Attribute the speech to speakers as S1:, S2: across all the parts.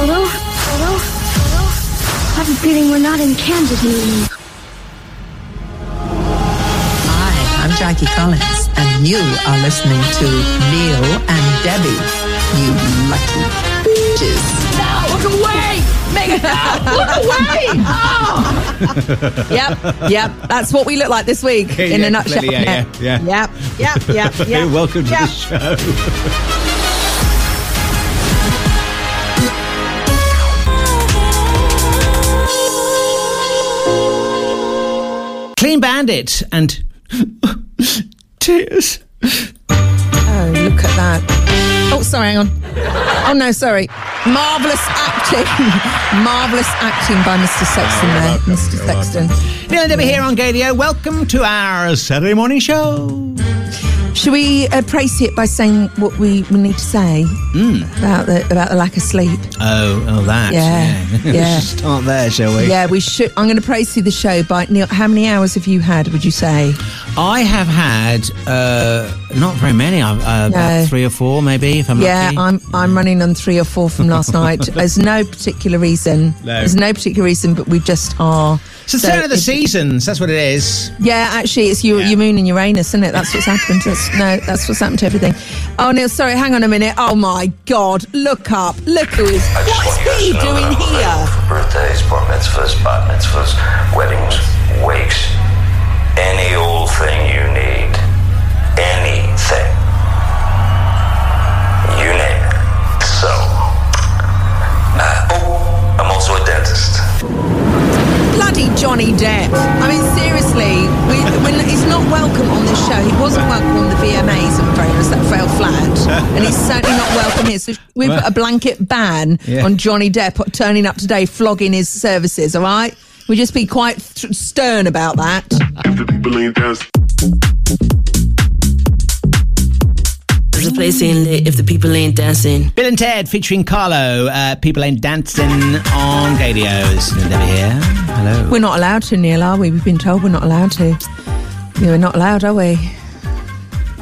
S1: Hello? Hello? Hello? I have a feeling we're not in Kansas anymore.
S2: Hi, I'm Jackie Collins, and you are listening to Neil and Debbie. You lucky bitches.
S3: No, look away! Make no, look away! Oh. yep, yep. That's what we look like this week in
S4: Yeah,
S3: a nutshell.
S4: clearly, yeah, yeah, yeah.
S3: Yep, yep, yep, yep.
S4: Welcome to
S3: yep.
S4: the show. Clean Bandit and tears.
S3: Oh, look at that. Oh, sorry, hang on. Oh, no, sorry. Marvellous acting. Marvellous acting by Mr. Sexton
S4: Oh,
S3: there.
S4: welcome.
S3: Mr.
S4: You're
S3: Sexton.
S4: Neil and Debbie here on Gaydio. Welcome to our Saturday morning show.
S3: Should we uh, praise it by saying what we, we need to say about the about the lack of sleep?
S4: Oh, oh, that.
S3: Yeah, yeah.
S4: Start there, shall we?
S3: Yeah, we should. I'm going to praise you the show by Neil. How many hours have you had? Would you say?
S4: I have had uh, not very many. Uh,
S3: No.
S4: About three or four, maybe, if I'm
S3: Yeah,
S4: lucky.
S3: I'm I'm running on three or four from last night. There's no particular reason.
S4: No.
S3: There's no particular reason, but we just are.
S4: It's the
S3: so
S4: turn of the
S3: it-
S4: seasons. That's what it is.
S3: Yeah, actually, it's your,
S4: Yeah.
S3: your moon and Uranus, isn't it? That's what's happened. That's, no, that's what's happened to everything. Oh, Neil, sorry, hang on a minute. Oh my God, look up, look who is.
S5: I just
S3: What
S5: want
S3: is
S5: you
S3: he
S5: guys to know
S3: doing here?
S5: For birthdays, bar mitzvahs, bat mitzvahs, weddings, wakes, any old thing you need. Anything.
S3: Welcome here. So we put a blanket ban
S4: Yeah.
S3: on Johnny Depp turning up today, flogging his services, all right? We just be quite th- stern about that.
S6: the people ain't dancing.
S7: If the place ain't lit, if the people ain't dancing.
S4: Bill and Ted featuring Carlo. Uh, People ain't dancing on Gadios. Neil and Debbie here. Hello.
S3: We're not allowed to, Neil, are we? We've been told we're not allowed to. We're not allowed, are we?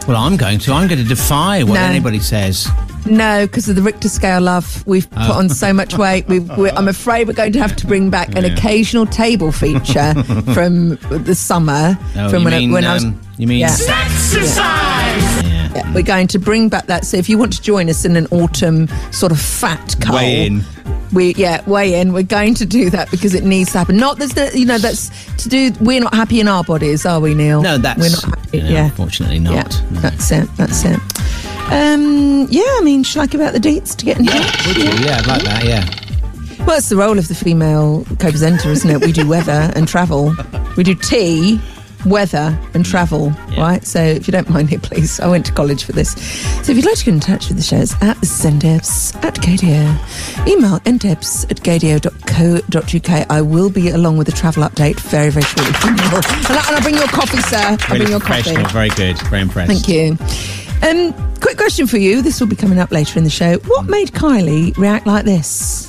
S4: Well, I'm going to. I'm going to defy what
S3: No.
S4: anybody says.
S3: No, because of the Richter scale, love. We've put
S4: Oh.
S3: on so much weight. We've, we're, I'm afraid we're going to have to bring back an
S4: Yeah.
S3: occasional table feature from the summer.
S4: Oh,
S3: from
S4: you
S3: when,
S4: mean,
S3: I, when I was.
S4: um, you mean
S3: Yeah.
S4: Yeah.
S3: Yeah, we're going to bring back that. So if you want to join us in an autumn sort of fat cull,
S4: Weigh in.
S3: We yeah, weigh in. We're going to do that because it needs to happen. Not no, you know that's to do. We're not happy in our bodies, are we, Neil?
S4: No, that's
S3: we're not happy.
S4: no,
S3: yeah,
S4: unfortunately not.
S3: Yeah,
S4: No.
S3: that's it. That's it. Um, yeah, I mean, shall I give out the dates to get in touch?
S4: Would you? Yeah, I'd like that. Yeah.
S3: Well, it's the role of the female co-presenter, isn't it? We do weather and travel. We do tea, weather, and travel, right? So if you don't mind it, please. I went to college for this. So if you'd like to get in touch with the show, it's at Zendebs at Gaydio. Email ndebs at gaydio.co.uk. I will be along with a travel update very, very shortly. and, I, and I'll bring your coffee, sir. I'll
S4: Really
S3: bring your coffee.
S4: Very good. Very impressed.
S3: Thank you. Um, quick question for you. This will be coming up later in the show. What made Kylie react like this?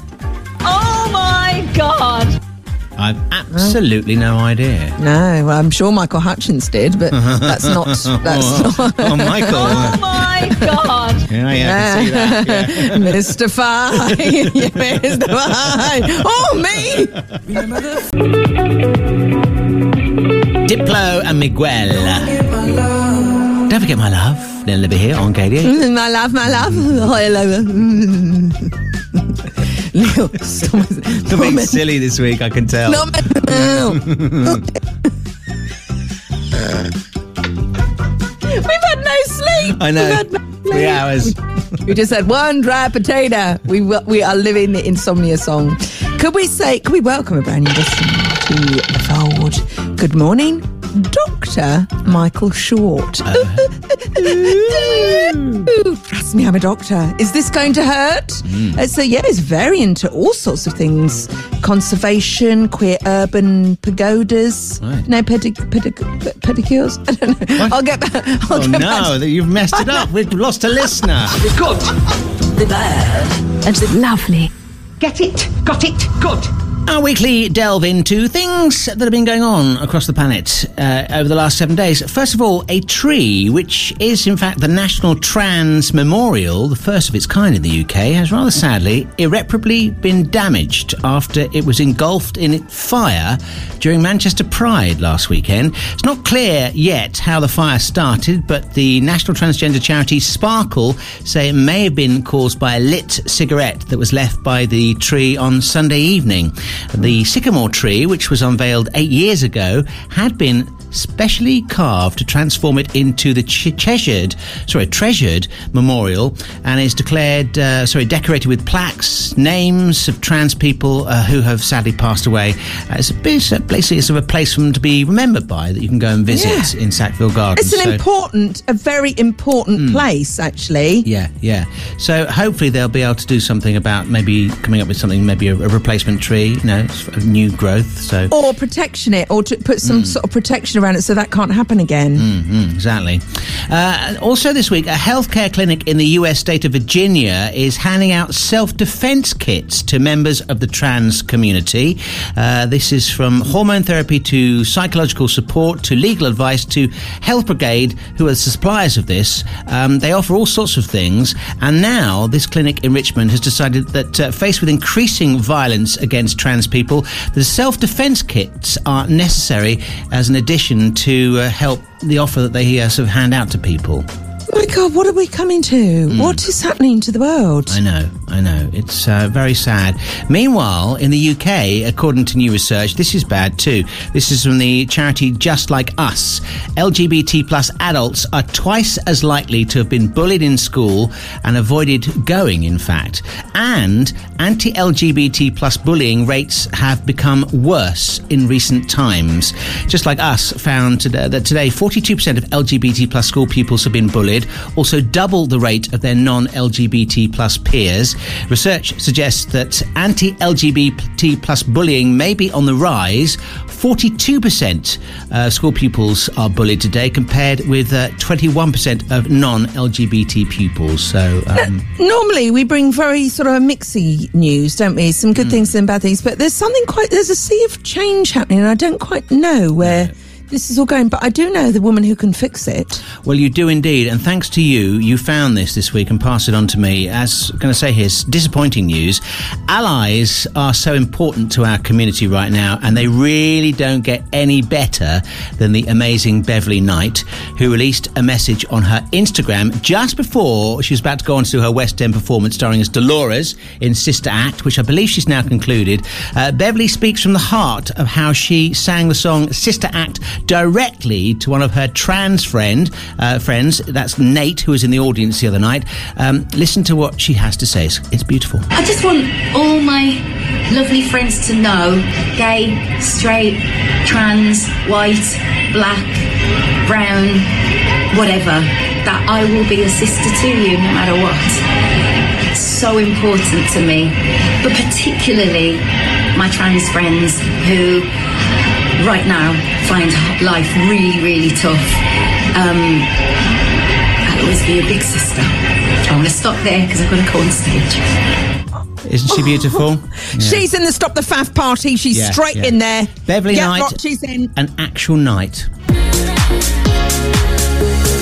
S4: I've uh-huh. absolutely no idea.
S3: No, well, I'm sure Michael Hutchins did, but that's not. That's not.
S4: Oh, Michael.
S8: Uh, oh my god!
S4: yeah, yeah, I can see that. Yeah.
S3: Mystify, you mystify. Oh me!
S4: Diplo and Miguel. Don't forget my love. Neil Libby here on Gaydio.
S3: Mm, my love, my love. Mm. Leo.
S4: You're being silly this week, I can tell.
S3: Me- We've had no sleep.
S4: I know.
S3: We've had no
S4: Three hours.
S3: We just had one dry potato. We w- we are living the insomnia song. Could we say? Could we welcome a brand new listener to the fold? Good morning, Doctor Michael Short. Ooh, Trust me, I'm a doctor. Is this going to hurt? Uh, so yeah, he's very into all sorts of things: conservation, queer urban pagodas.
S4: Right.
S3: No pedi- pedi- pedicures. I don't know. I'll get back. I'll
S4: Oh
S3: get
S4: no,
S3: to-
S4: that you've messed it up. We've lost a listener. Good.
S7: The bad.
S8: And lovely.
S9: Get it? Got it? Good.
S4: Our weekly delve into things that have been going on across the planet uh, over the last seven days. First of all, a tree, which is in fact the National Trans Memorial, the first of its kind in the UK, has rather sadly irreparably been damaged after it was engulfed in fire during Manchester Pride last weekend. It's not clear yet how the fire started, but the national transgender charity Sparkle say it may have been caused by a lit cigarette that was left by the tree on Sunday evening. The sycamore tree, which was unveiled eight years ago, had been specially carved to transform it into the treasured, sorry, treasured memorial, and is declared, uh, sorry, decorated with plaques, names of trans people uh, who have sadly passed away. Uh, it's a bit, basically it's a place for them to be remembered by that you can go and visit
S3: Yeah.
S4: in Sackville Gardens.
S3: It's an
S4: So-
S3: important, a very important place, actually.
S4: yeah, yeah. So hopefully they'll be able to do something about maybe coming up with something, maybe a, a replacement tree, you know, new growth. So
S3: Or protection it, or to put some sort of protection around it so that can't happen again.
S4: Mm, exactly. Uh, also, this week, a healthcare clinic in the US state of Virginia is handing out self defense kits to members of the trans community. Uh, this is from hormone therapy to psychological support to legal advice to Health Brigade, who are the suppliers of this. Um, they offer all sorts of things, and now this clinic in Richmond has decided that, uh, faced with increasing violence against trans people, the self defense kits are necessary as an addition to uh, help the offer that they uh, sort of hand out to people.
S3: Oh my God, what are we coming to? What is happening to the world?
S4: I know, I know. It's uh, very sad. Meanwhile, in the UK, according to new research, this is bad too. This is from the charity Just Like Us. LGBT plus adults are twice as likely to have been bullied in school and avoided going, in fact. And anti-LGBT plus bullying rates have become worse in recent times. Just Like Us found today, that today 42% of LGBT plus school pupils have been bullied, also double the rate of their non-LGBT plus peers. Research suggests that anti-LGBT plus bullying may be on the rise. 42% uh, school pupils are bullied today, compared with uh, 21% of non-LGBT pupils. So, um,
S3: Normally, we bring very sort of a mixy news, don't we? Some good things and bad things, but there's something quite, there's a sea of change happening, and I don't quite know where this is all going, but I do know the woman who can fix it.
S4: Well, you do indeed, and thanks to you, you found this this week and passed it on to me. As going to say here, disappointing news. Allies are so important to our community right now, and they really don't get any better than the amazing Beverley Knight, who released a message on her Instagram just before she was about to go on to her West End performance, starring as Dolores in Sister Act, which I believe she's now concluded. Uh, Beverley speaks from the heart of how she sang the song Sister Act directly to one of her trans friend uh, friends. That's Nate, who was in the audience the other night. Um, listen to what she has to say. It's, it's beautiful.
S9: I just want all my lovely friends to know gay, straight, trans, white, black, brown, whatever that I will be a sister to you no matter what. It's so important to me, but particularly my trans friends who right now find life really, really tough. Um, I'll always be a big sister. I'm going to stop there because I've got to go on stage.
S4: Isn't she beautiful? Yeah.
S3: She's in the Stop the Faff party. She's
S4: Yeah,
S3: straight
S4: yeah.
S3: in there.
S4: Beverley
S3: Get
S4: Knight.
S3: what she's in.
S4: An actual night.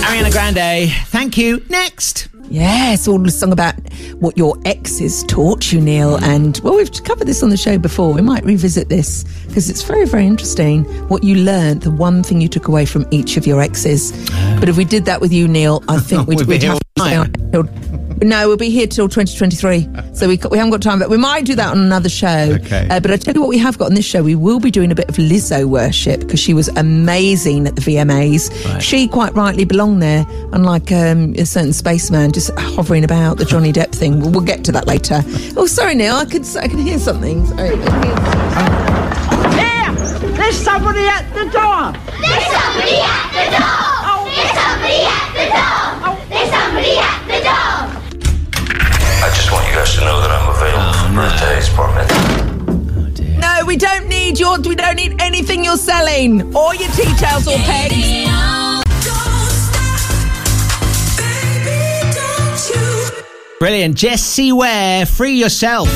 S4: Ariana Grande, thank you. Next.
S3: Yes, all the song about what your exes taught you, Neil. And well, we've covered this on the show before. We might revisit this because it's very, very interesting what you learned, the one thing you took away from each of your exes. But if we did that with you, Neil, I think we'd,
S4: We'd
S3: we'd have to stay on No, we'll be here till 2023. So we, we haven't got time, but we might do that on another show.
S4: Okay.
S3: Uh, but I tell you what, we have got on this show, we will be doing a bit of Lizzo worship because she was amazing at the VMAs.
S4: Right.
S3: She quite rightly belonged there, unlike um, a certain spaceman just hovering about the Johnny Depp thing. We'll, we'll get to that later. Oh, sorry, Neil, I could I can hear something. Sorry, I can
S8: Here! There's somebody at the door!
S1: There's somebody at the door! There's somebody at the door! There's somebody at the door!
S5: I just want you guys to know that I'm available oh, for birthdays, bar oh, mitzvahs.
S3: No, we don't need your. We don't need anything you're selling, or your tea towels or pegs.
S4: Brilliant. Jessie Ware, free yourself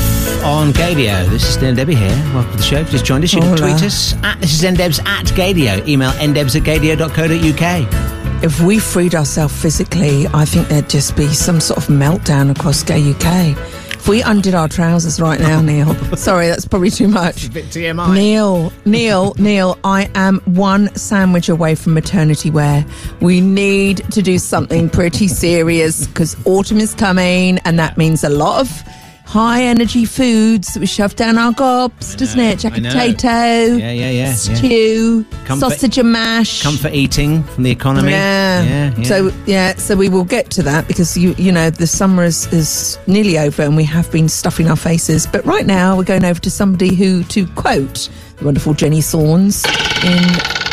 S4: on Gaydio. This is Neil Debbie here. Welcome to the show. If you just joined us, you can tweet us at this is ndebs at Gaydio. Email ndebs at gaydio.co.uk.
S3: If we freed ourselves physically, I think there'd just be some sort of meltdown across gay UK. If we undid our trousers right now, Neil. Sorry, that's probably too much.
S4: bit TMI.
S3: Neil, Neil, Neil, I am one sandwich away from maternity wear. We need to do something pretty serious because autumn is coming and that means a lot of high energy foods that we shove down our gobs, doesn't it? Jack
S4: I know.
S3: potato,
S4: Yeah, yeah, yeah, yeah.
S3: stew,
S4: Comfort-
S3: sausage and mash.
S4: Comfort eating from the economy.
S3: Yeah.
S4: yeah, yeah.
S3: So yeah, so we will get to that because you you know the summer is, is nearly over and we have been stuffing our faces. But right now we're going over to somebody who, to quote the wonderful Jenny Saunders, in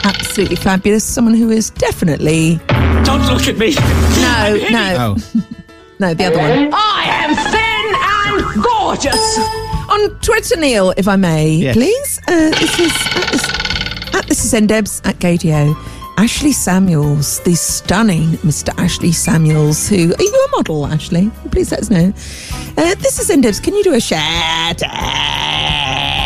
S3: absolutely fabulous, someone who is definitely
S8: Don't look at me.
S3: no no
S4: oh,
S3: no the other one
S8: I am thin and gorgeous.
S3: on Twitter, Neil, if I may,
S4: Yes.
S3: please. Uh, this is at this, at this is Ndebs at Gaydio. Ashley Samuels, the stunning Mr. Ashley Samuels, who are you a model, Ashley? Please let us know. Uh, this is Ndebs. Can you do a shout out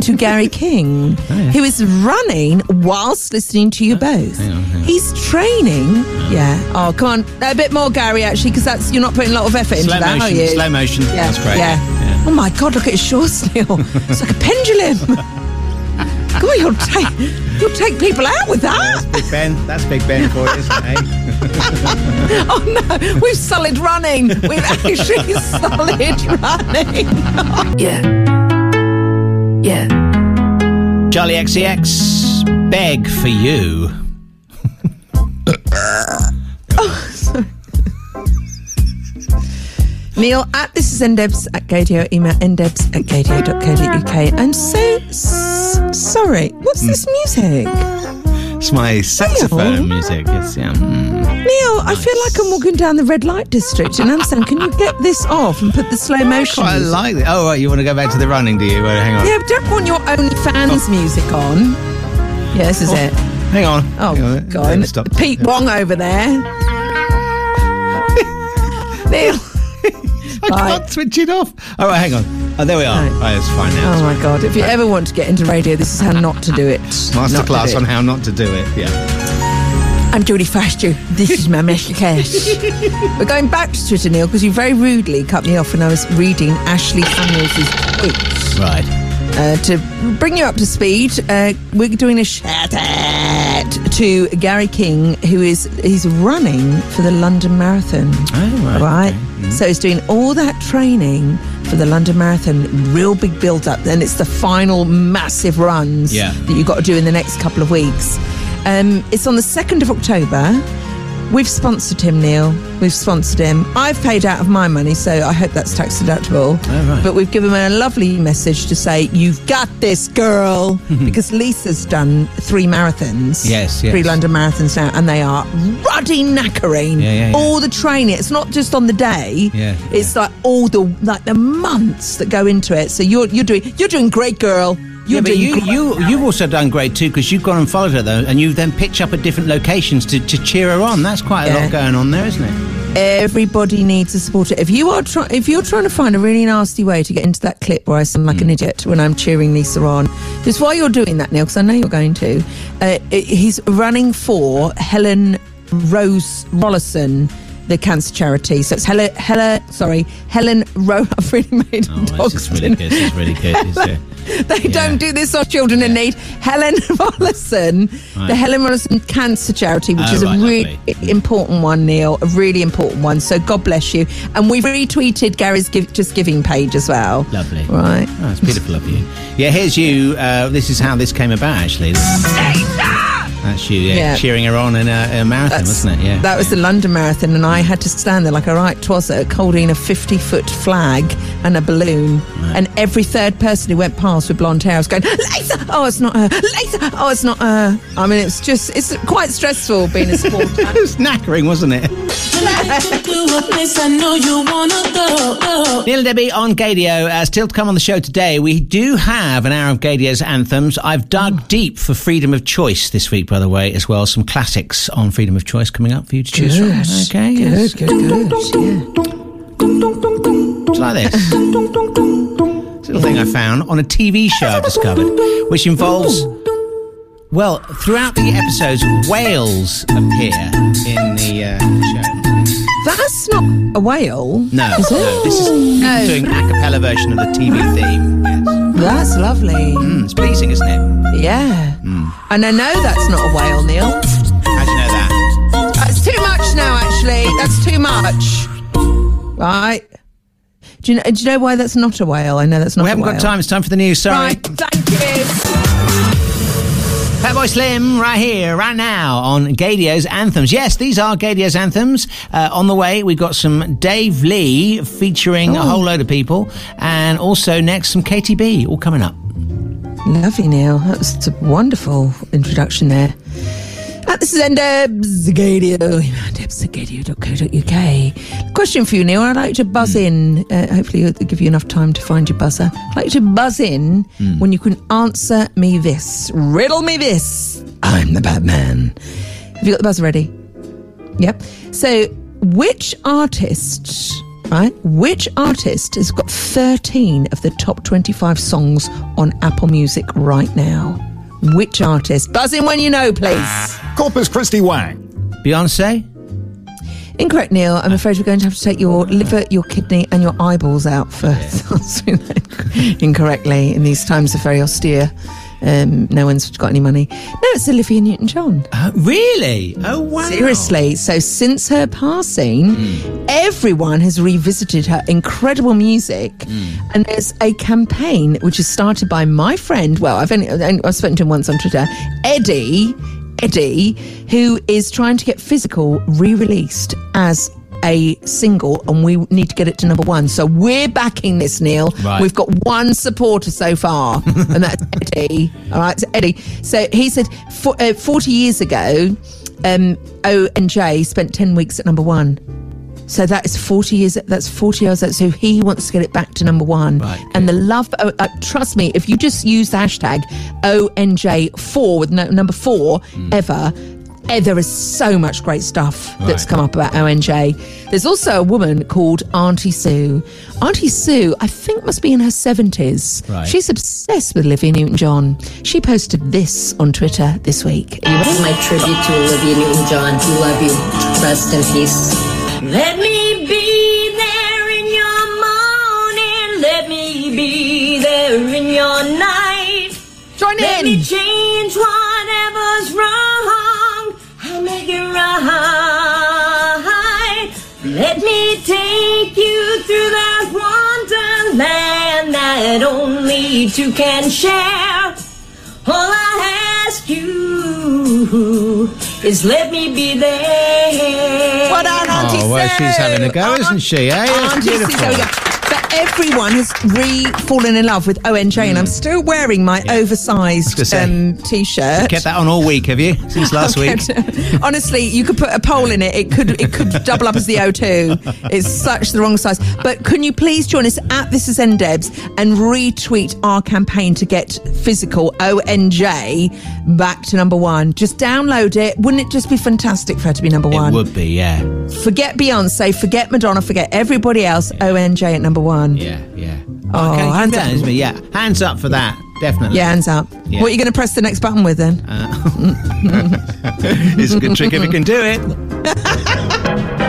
S3: to Gary King, who is running whilst listening to you both?
S4: hang on, hang on.
S3: He's training. Yeah. Oh, come on, a bit more, Gary. Actually, because that's you're not putting a lot of effort into
S4: slow
S3: that, are you?
S4: Slow motion.
S3: Yeah,
S4: That's great.
S3: Yeah. Oh my God! Look at his shorts, Neil. It's like a pendulum. God, you'll take you'll take people out with that.
S4: Big Ben. That's Big Ben for it, isn't it? eh?
S3: Oh no, we've solid running. We've actually solid running.
S7: Yeah. Yeah.
S4: Charli XCX, beg for you.
S3: Neil, at this is ndebs at gaydio. Email ndebs at gaydio.co.uk. I'm so s- sorry. What's hmm. this music?
S4: It's my saxophone music. It's, yeah. mm.
S3: Neil, I feel like I'm walking down the red light district in Amsterdam. Can you get this off and put the slow motion? I
S4: like it. Oh, right, you want to go back to the running, do you? Well, hang on.
S3: Yeah, but don't want your OnlyFans music on. Yeah, this is it.
S4: Hang on.
S3: Oh,
S4: Hang on.
S3: God.
S4: Stop.
S3: Pete Wong over there. Neil.
S4: I
S3: Right.
S4: can't switch it off. All right, hang on. Oh, there we are.
S3: Right.
S4: Right, it's fine now.
S3: Oh, my God. If you ever want to get into radio, this is how not to do it.
S4: Masterclass
S3: do
S4: on how not to do it. Yeah.
S3: I'm Jodie Faster. This is my message. We're going back to Twitter, Neil, because you very rudely cut me off when I was reading Ashley Samuels' tweets.
S4: Right.
S3: Uh, to bring you up to speed, uh, we're doing a shout out to Gary King, who is he's running for the London Marathon.
S4: Oh, right, okay.
S3: So he's doing all that training for the London Marathon, real big build up. Then it's the final massive runs
S4: Yeah.
S3: that you've got to do in the next couple of weeks. Um, it's on the 2nd of October. We've sponsored him, Neil. We've sponsored him. I've paid out of my money, so I hope that's tax deductible.
S4: Oh, right.
S3: But we've given him a lovely message to say, You've got this, girl. because Lisa's done three marathons.
S4: Yes, yes.
S3: Three London marathons now, and they are ruddy knackering.
S4: Yeah, yeah, yeah.
S3: All the training. It's not just on the day.
S4: Yeah,
S3: It's like all the like the months that go into it. So you're you're doing you're doing great, girl. You're
S4: yeah, but you, you, you've also done great too because you've gone and followed her though, and you've then pitch up at different locations to, to cheer her on. That's quite a
S3: Yeah.
S4: lot going on there, isn't it?
S3: Everybody needs a supporter. If you are try- if you're trying to find a really nasty way to get into that clip where I sound like an idiot when I'm cheering Lisa on, just while you're doing that, Neil, because I know you're going to, uh, he's running for Helen Rose Rollason. The cancer charity. So it's Helen, Helen, sorry, Helen Ro. I've really made
S4: Oh,
S3: dogs.
S4: this is really good. This is really good.
S3: They
S4: Yeah.
S3: don't do this on children in need. Helen Rollason,
S4: Right.
S3: the Helen Rollason Cancer Charity, which
S4: Oh,
S3: is a really
S4: lovely.
S3: important one, Neil. A really important one. So God bless you. And we've retweeted Gary's give, Just Giving page as well.
S4: Lovely.
S3: Right.
S4: Oh, it's beautiful of you. Yeah, here's you. Uh, this is how this came about, actually. That's you, yeah,
S3: Yeah.
S4: cheering her on in a, a marathon, wasn't it? Yeah.
S3: That was the London Marathon, and I had to stand there like a right twasser holding a 50 foot flag and a balloon. And every third person who went past with blonde hair was going, Lisa! Oh, it's not her. Lisa! Oh, it's not her. I mean, it's just, it's quite stressful being a sport.
S4: it was knackering, wasn't it? Neil Debbie on Gaydio. Uh, still to come on the show today, we do have an hour of Gaydio's anthems. I've dug deep for freedom of choice this week, by the way, as well. Some classics on freedom of choice coming up for you to choose from. Okay. yes.
S3: Good, good, good. Yeah.
S4: Do like this? It's a little thing I found on a TV show I've discovered, which involves. Well, throughout the episodes, whales appear in the uh, show.
S3: That's not a whale.
S4: No,
S3: Is it?
S4: no, this is
S3: No.
S4: doing a cappella version of the TV theme. Yes.
S3: That's lovely.
S4: Mm, it's pleasing, isn't it?
S3: Yeah. And I know that's not a whale, Neil.
S4: How do you know that?
S3: That's too much now, actually. That's too much. Right. Do you, know, do you know why that's not a whale? I know that's not a whale.
S4: We haven't got time. It's time for the news. Sorry.
S3: Right, thank you.
S4: Fatboy Slim, right here, right now on Gaydio's Anthems. Yes, these are Gaydio's Anthems. Uh, on the way, we've got some Dave Lee featuring a whole load of people, and also next some Katy B, all coming up.
S3: Lovely, Neil. That was a wonderful introduction there. Uh, this is endebzagadio.co.uk. Question for you, Neil. I'd like to buzz in. Uh, hopefully, it'll give you enough time to find your buzzer. I'd like to buzz in when you can answer me this. Riddle me this. I'm the Batman. Have you got the buzzer ready? Yep. So, which artist, right? Which artist has got 13 of the top 25 songs on Apple Music right now? Which artist? Buzz in when you know, please.
S10: Corpus Christi Wang.
S4: Beyonce?
S3: Incorrect, Neil. I'm afraid we're going to have to take your liver, your kidney, and your eyeballs out for answering that incorrectly in these times of very austere. Um, no one's got any money. No, it's Olivia Newton John.
S4: Uh, really? Oh, wow.
S3: Seriously. So since her passing, everyone has revisited her incredible music. And there's a campaign which is started by my friend. Well, I've only, I've spoken to him once on Twitter, Eddie. Eddie, who is trying to get physical re-released as a single, and we need to get it to number one. So we're backing this, Neil.
S4: Right.
S3: We've got one supporter so far, and that's Eddie. All right, so Eddie. So he said for, uh, 40 years ago, um, O and J spent 10 weeks at number one. So that is 40 years, that's 40 years. So he wants to get it back to number one.
S4: Right,
S3: And the love, oh, uh, trust me, if you just use the hashtag ONJ4 with no, number four ever, eh, Eh, there is so much great stuff that's
S4: Right.
S3: come up about ONJ. There's also a woman called Auntie Sue. Auntie Sue, I think, must be in her 70s.
S4: Right.
S3: She's obsessed with Olivia Newton John. She posted this on Twitter this week. Are you ready?
S11: My tribute to Olivia Newton John. We love you. Rest in peace.
S8: Let me be there in your morning. Let me be there in your night.
S3: Join
S8: Let
S3: in.
S8: me change whatever's through that wonderland that only two can share. All I ask you is let me be there.
S3: Well done, Auntie
S4: Oh, well,
S3: Sue.
S4: she's having a go, isn't she, eh? That's
S3: Auntie Sue,
S4: beautiful.
S3: there we go. But everyone has re-fallen in love with ONJ, and I'm still wearing my oversized
S4: Mm. say.
S3: um, t-shirt.
S4: You've kept that on all week, have you? Since last week?
S3: Honestly, you could put a pole in it. It could it could double up as the O2. It's such the wrong size. But can you please join us at This Is NDebs and retweet our campaign to get physical ONJ back to number one? Just download it. Wouldn't it just be fantastic for her to be number one?
S4: It would be, yeah.
S3: Forget Beyonce, forget Madonna, forget everybody else. ONJ at number one.
S4: Yeah, yeah.
S3: Oh,
S4: okay,
S3: hands up.
S4: Yeah, hands up for that, definitely.
S3: Yeah, hands up.
S4: Yeah.
S3: What are you going to press the next button with then?
S4: Uh, it's a good trick if you can do it.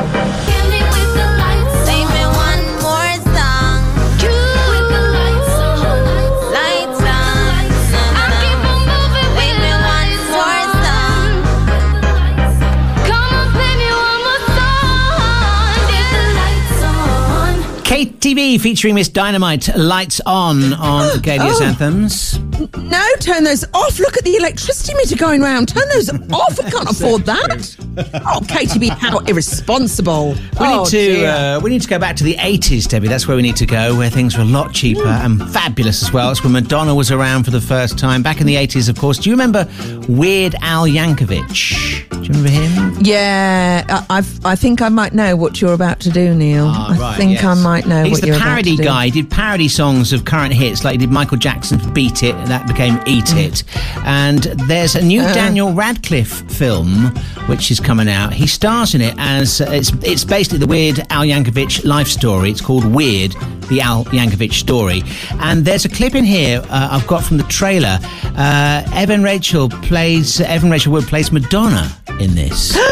S4: Featuring Miss Dynamite, Lights On on Gaydio's
S3: Oh.
S4: Anthems.
S3: No, turn those off. Look at the electricity meter going round. Turn those off. I can't afford that. Oh, Katy B, how irresponsible.
S4: We
S3: oh,
S4: need to uh, we need to go back to the 80s, Debbie. That's where we need to go, where things were a lot cheaper and fabulous as well. It's when Madonna was around for the first time back in the 80s, of course. Do you remember Weird Al Yankovic? Do you remember him?
S3: Yeah, I, I've, I think I might know what you're about to do, Neil.
S4: Ah,
S3: I
S4: right,
S3: think
S4: yes.
S3: I might know
S4: He's
S3: what
S4: the
S3: you're
S4: parody guy. He did parody songs of current hits, like he did Michael Jackson's "Beat It," and that became "Eat
S3: Mm.
S4: It." And there's a new
S3: Uh.
S4: Daniel Radcliffe film which is coming out. He stars in it as uh, it's it's basically the Weird Al Yankovic life story. It's called Weird, the Al Yankovic story. And there's a clip in here uh, I've got from the trailer. Uh, Evan Rachel plays Evan Rachel Wood plays Madonna in this.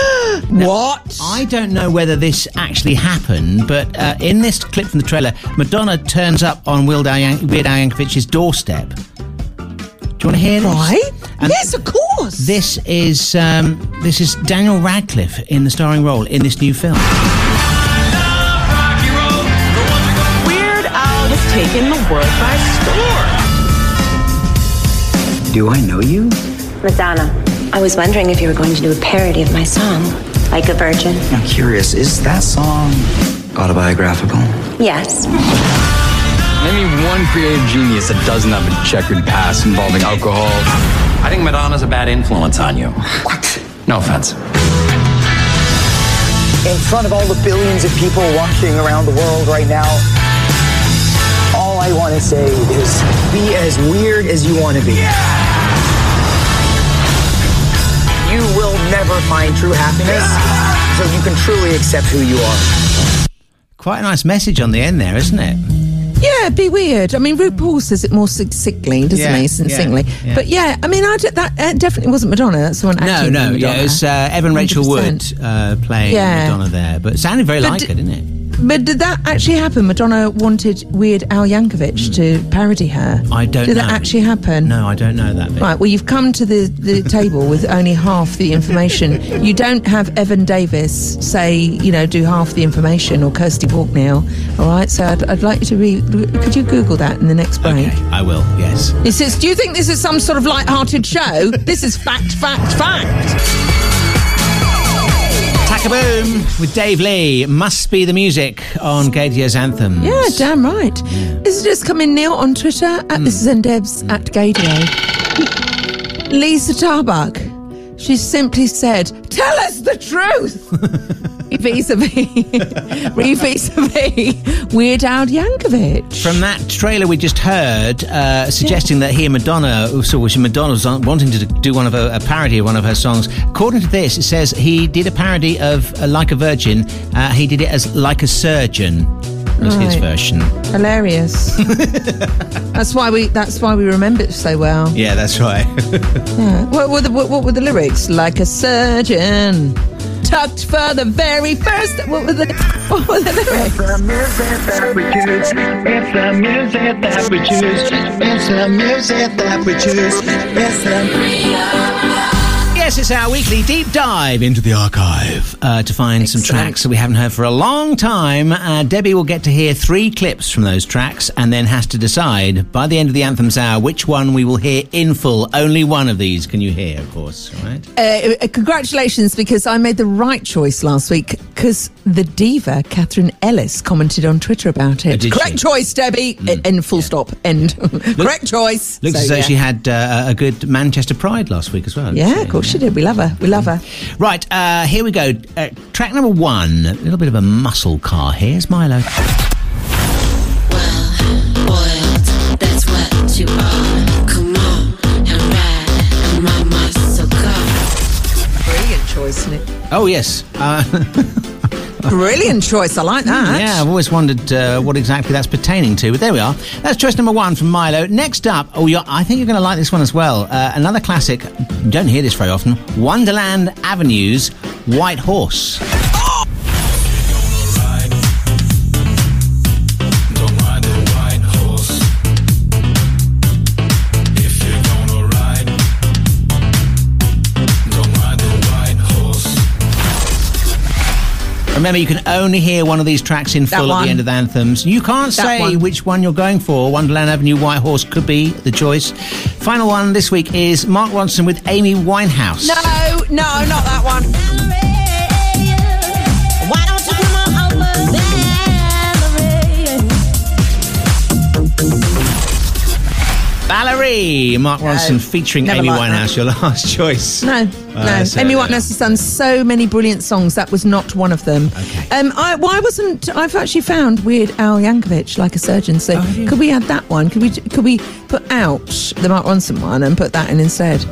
S3: What?
S4: I don't know whether this actually happened, but uh, in this clip from the trailer, Madonna turns up on Weird Al, Yan- Weird Al Yankovic's doorstep. Do you want to hear this?
S3: Right?
S4: And
S3: yes, of course.
S4: This is um, this is Daniel Radcliffe in the starring role in this new film.
S10: Weird Al has taken the world by storm.
S12: Do I know you?
S13: Madonna, I was wondering if you were going to do a parody of my song, Like a Virgin.
S12: I'm curious, is that song autobiographical?
S13: Yes.
S14: Name me one creative genius that doesn't have a checkered past involving alcohol.
S15: I think Madonna's a bad influence on you.
S12: What?
S15: No offense.
S12: In front of all the billions of people watching around the world right now, all I want to say is be as weird as you want to be. You will never find true happiness until you can truly accept who you are.
S4: Quite a nice message on the end there, isn't it?
S3: Yeah, be weird. I mean, RuPaul says it more succinctly, doesn't
S4: Yeah,
S3: he?
S4: yeah,
S3: Succinctly.
S4: yeah.
S3: But yeah, I mean, I d- that uh, definitely wasn't Madonna. That's the one
S4: No, no, yeah,
S3: Madonna.
S4: it's uh, Evan Rachel
S3: 100%.
S4: Wood uh, playing
S3: Yeah.
S4: Madonna there, but it sounded very like
S3: d-
S4: it, didn't it?
S3: But did that actually happen? Madonna wanted Weird Al Yankovic to parody her.
S4: I don't
S3: Did
S4: know.
S3: that actually happen?
S4: No, I don't know that bit.
S3: Right, well, you've come to the, the table with only half the information. You don't have Evan Davis say, you know, do half the information or Kirsty Walknell. All right, so I'd, I'd like you to read. Could you Google that in the next break?
S4: Okay, I will, yes.
S3: It says, do you think this is some sort of light-hearted show? this is fact, fact, fact.
S4: Taka Boom with Dave Lee. Must be the music on Gaydio's Anthem.
S3: Yeah, damn right. This has just come in, Neil, on Twitter, at this is Ndebs at Gaydio. Liza Tarbuck. She simply said, Tell us the truth! vis-a-vis, vis-a-vis Weird Al Yankovic.
S4: From that trailer we just heard, uh, suggesting that he and Madonna, so which Madonna was wanting to do one of a, a parody of one of her songs. According to this, it says he did a parody of uh, Like a Virgin. Uh, he did it as Like a Surgeon. Was his version.
S3: Hilarious. that's why we. That's why we remember it so well.
S4: Yeah, that's right.
S3: Yeah. What were the what, what were the lyrics? Like a surgeon, tucked for the very first. What were the what were the lyrics?
S16: It's the music that we choose. It's the music that we choose. It's the
S4: Yes, it's our weekly deep dive into the archive uh, to find some tracks that we haven't heard for a long time. Uh, Debbie will get to hear three clips from those tracks and then has to decide by the end of the Anthems hour which one we will hear in full. Only one of these can you hear, of course, right?
S3: Uh, uh, congratulations, because I made the right choice last week. Because the diva Catherine Ellis commented on Twitter about it.
S4: Oh,
S3: Correct
S4: she? Mm.
S3: choice, Debbie. E- End. Full stop. End. Correct choice.
S4: Looks
S3: So,
S4: as though
S3: yeah.
S4: she had uh, a good Manchester Pride last week as well.
S3: Yeah,
S4: she?
S3: of course she did. We love her. We love her.
S4: Right, uh, here we go. Uh, track number one. A little bit of a muscle car. Here. Here's Mylo.
S17: That's what you are. Come on and ride in my muscle car.
S3: Brilliant choice, isn't it?
S4: Oh, yes. Uh,
S3: Brilliant choice. I like that.
S4: Yeah, I've always wondered uh, what exactly that's pertaining to, but there we are. That's choice number one from Mylo. Next up, oh, I think you're going to like this one as well. Uh, another classic. Don't hear this very often. Wonderland Avenues, White Horse. Remember, you can only hear one of these tracks in full at the end of the anthems. You can't
S3: That
S4: say
S3: one.
S4: which one you're going for. Wonderland Avenue, White Horse could be the choice. Final one this week is Mark Ronson with Amy Winehouse.
S3: No, no, not that one.
S4: Valerie, Mark Ronson featuring
S3: never
S4: Amy
S3: liked that.
S4: Winehouse, your last choice.
S3: No,
S4: Uh,
S3: no.
S4: so,
S3: Amy Winehouse has done so many brilliant songs. That was not one of them. Okay. Um, I, why wasn't I've actually found Weird Al Yankovic like a surgeon? So
S4: Oh,
S3: could we add that one? Could we could we put out the Mark Ronson one and put that in instead?